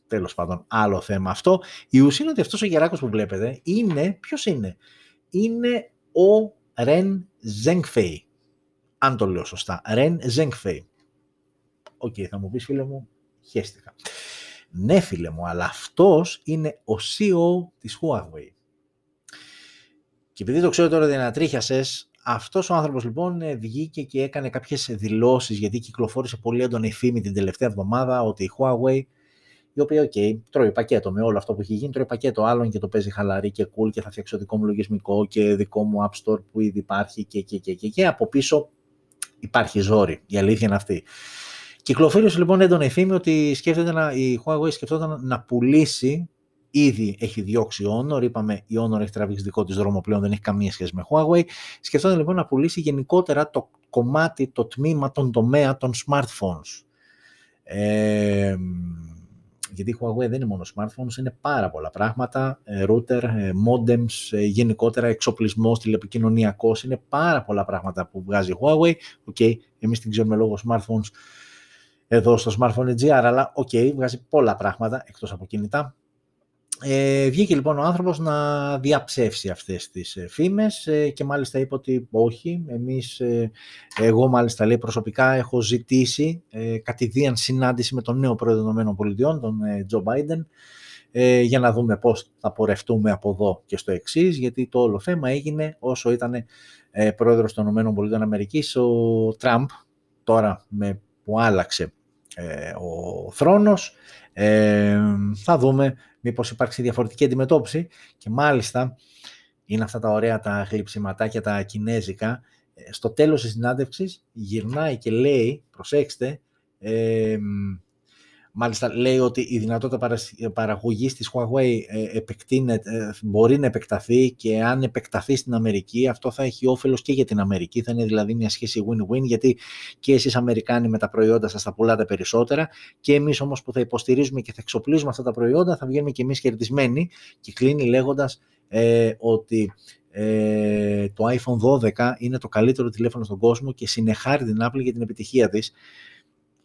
τέλος πάντων, άλλο θέμα αυτό. Η ουσία είναι ότι αυτός ο Γεράκος που βλέπετε είναι, ποιος είναι, είναι ο Ρεν Ζέγκφεϊ. Αν το λέω σωστά. Ρεν Ζέγκφεϊ. Οκ, θα μου πεις φίλε μου, χέστηκα. Ναι φίλε μου, αλλά αυτός είναι ο CEO της Huawei. Και επειδή το ξέρω τώρα ότι ανατρίχιασες, αυτός ο άνθρωπος λοιπόν βγήκε και έκανε κάποιες δηλώσεις γιατί κυκλοφόρησε πολύ έντονη φήμη την τελευταία εβδομάδα ότι η Huawei η οποία, OK, okay, τρώει πακέτο με όλο αυτό που έχει γίνει, τρώει πακέτο άλλων και το παίζει χαλαρή και cool και θα φτιάξω δικό μου λογισμικό και δικό μου App Store που ήδη υπάρχει και, και, και, και, και από πίσω υπάρχει ζόρι. Η αλήθεια είναι αυτή. Κυκλοφόρησε λοιπόν έντονα η φήμη ότι σκέφτεται να, η Huawei σκεφτόταν να πουλήσει Ήδη έχει διώξει η Honor, είπαμε η Honor έχει τραβήξει δικό της δρόμο πλέον, δεν έχει καμία σχέση με Huawei. Σκεφτόταν λοιπόν να πουλήσει γενικότερα το κομμάτι, το τμήμα, τον τομέα των smartphones. Ε, γιατί η Huawei δεν είναι μόνο smartphones, είναι πάρα πολλά πράγματα, ε, router, ε, modems, ε, γενικότερα εξοπλισμός, τηλεπικοινωνιακός, είναι πάρα πολλά πράγματα που βγάζει η Huawei. OK, okay, εμείς την ξέρουμε λόγω smartphones εδώ στο smartphone GR, αλλά OK, okay, βγάζει πολλά πράγματα εκτός από κινητά. Ε, βγήκε λοιπόν ο άνθρωπος να διαψεύσει αυτές τις ε, φήμες ε, και μάλιστα είπε ότι όχι, εμείς, ε, εγώ μάλιστα λέει προσωπικά έχω ζητήσει ε, κατ' ιδίαν συνάντηση με τον νέο πρόεδρο των ΗΠΑ, τον Τζο Μπάιντεν, για να δούμε πώς θα πορευτούμε από εδώ και στο εξής, γιατί το όλο θέμα έγινε όσο ήταν ε, πρόεδρος των ΗΠΑ ο Τραμπ, τώρα με, που άλλαξε ο θρόνος, θα δούμε μήπως υπάρξει διαφορετική αντιμετώπιση και μάλιστα είναι αυτά τα ωραία τα γλυψιματάκια τα κινέζικα. Ε, στο τέλος της συνάντευξης γυρνάει και λέει, προσέξτε, ε, Μάλιστα λέει ότι η δυνατότητα παραγωγής της Huawei ε, ε, μπορεί να επεκταθεί και αν επεκταθεί στην Αμερική αυτό θα έχει όφελος και για την Αμερική. Θα είναι δηλαδή μια σχέση win-win γιατί και εσείς Αμερικάνοι με τα προϊόντα σας θα πουλάτε περισσότερα και εμείς όμως που θα υποστηρίζουμε και θα εξοπλίζουμε αυτά τα προϊόντα θα βγαίνουμε και εμείς κερδισμένοι και κλείνει λέγοντας ε, ότι ε, το iPhone 12 είναι το καλύτερο τηλέφωνο στον κόσμο και συνεχάρει την Apple για την επιτυχία της.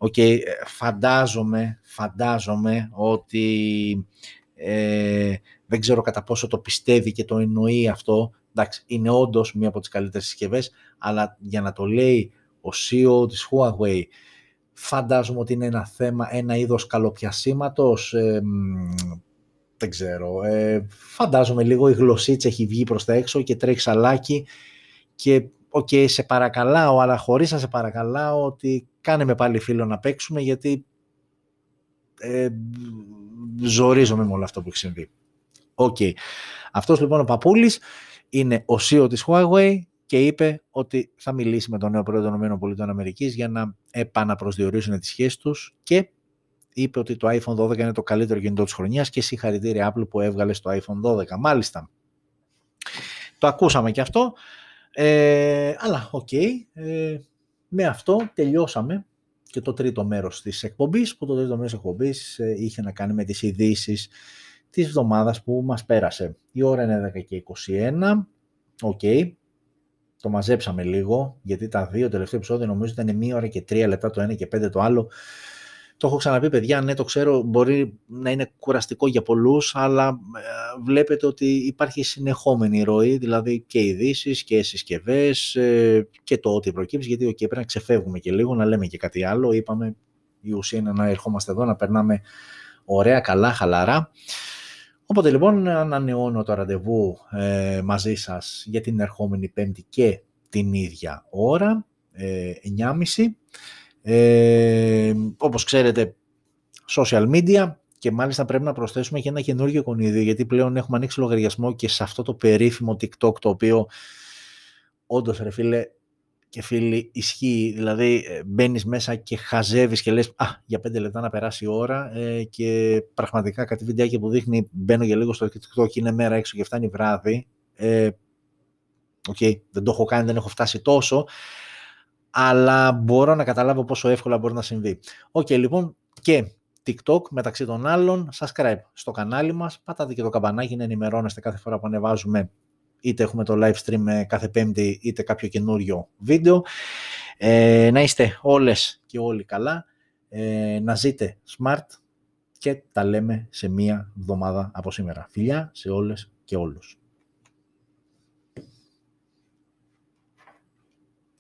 Okay, φαντάζομαι, φαντάζομαι ότι ε, δεν ξέρω κατά πόσο το πιστεύει και το εννοεί αυτό. Εντάξει, είναι όντως μία από τις καλύτερες συσκευές, αλλά για να το λέει ο CEO της Huawei, φαντάζομαι ότι είναι ένα θέμα, ένα είδος καλοπιασίματος, δεν ξέρω, ε, φαντάζομαι λίγο η γλωσσίτσα έχει βγει προς τα έξω και τρέχει σαλιάκι και OK, okay, σε παρακαλάω, αλλά χωρίς να σε παρακαλάω ότι κάνε με πάλι φίλο να παίξουμε γιατί ε, ζορίζομαι με όλο αυτό που έχει συμβεί. OK. Okay. Αυτός λοιπόν ο Παπούλης είναι ο CEO της Huawei και είπε ότι θα μιλήσει με τον νέο πρόεδρο των ΗΠΑ για να επαναπροσδιορίσουν τις σχέσεις τους και είπε ότι το iPhone 12 είναι το καλύτερο κινητό της χρονιάς και συγχαρητήρια Apple που έβγαλε στο iPhone 12. Μάλιστα. Το ακούσαμε και αυτό. Ε, αλλά OK. Okay, ε, με αυτό τελειώσαμε και το τρίτο μέρος της εκπομπής, που το τρίτο μέρος της εκπομπής ε, είχε να κάνει με τις ειδήσεις της εβδομάδας που μας πέρασε. Η ώρα είναι 10 και 21. OK. Okay. Το μαζέψαμε λίγο, γιατί τα δύο τελευταία επεισόδια νομίζω ήταν μία ώρα και τρία λεπτά το ένα και πέντε το άλλο. Το έχω ξαναπεί παιδιά, ναι το ξέρω, μπορεί να είναι κουραστικό για πολλούς, αλλά ε, βλέπετε ότι υπάρχει συνεχόμενη ροή, δηλαδή και ειδήσεις και συσκευές ε, και το ό,τι προκύψει, γιατί okay, πρέπει να ξεφεύγουμε και λίγο, να λέμε και κάτι άλλο. Είπαμε, η ουσία είναι να ερχόμαστε εδώ, να περνάμε ωραία, καλά, χαλαρά. Οπότε λοιπόν ανανεώνω το ραντεβού ε, μαζί σας για την ερχόμενη πέμπτη και την ίδια ώρα, ε, 9.30. Ε, όπως ξέρετε, social media και μάλιστα πρέπει να προσθέσουμε και ένα καινούργιο κονίδιο γιατί πλέον έχουμε ανοίξει λογαριασμό και σε αυτό το περίφημο TikTok το οποίο όντως ρε φίλε και φίλοι ισχύει, δηλαδή ε, μπαίνεις μέσα και χαζεύεις και λες «Α, για πέντε λεπτά να περάσει η ώρα» ε, και πραγματικά κάτι βιντεάκι που δείχνει μπαίνω για λίγο στο TikTok και είναι μέρα έξω και φτάνει βράδυ. Ε, okay, δεν το έχω κάνει, δεν έχω φτάσει τόσο αλλά μπορώ να καταλάβω πόσο εύκολα μπορεί να συμβεί. OK, okay, λοιπόν, και TikTok μεταξύ των άλλων, subscribe στο κανάλι μας, πατάτε και το καμπανάκι να ενημερώνεστε κάθε φορά που ανεβάζουμε είτε έχουμε το live stream κάθε πέμπτη είτε κάποιο καινούριο βίντεο. Ε, να είστε όλες και όλοι καλά, ε, να ζείτε smart και τα λέμε σε μία εβδομάδα από σήμερα. Φιλιά σε όλες και όλους.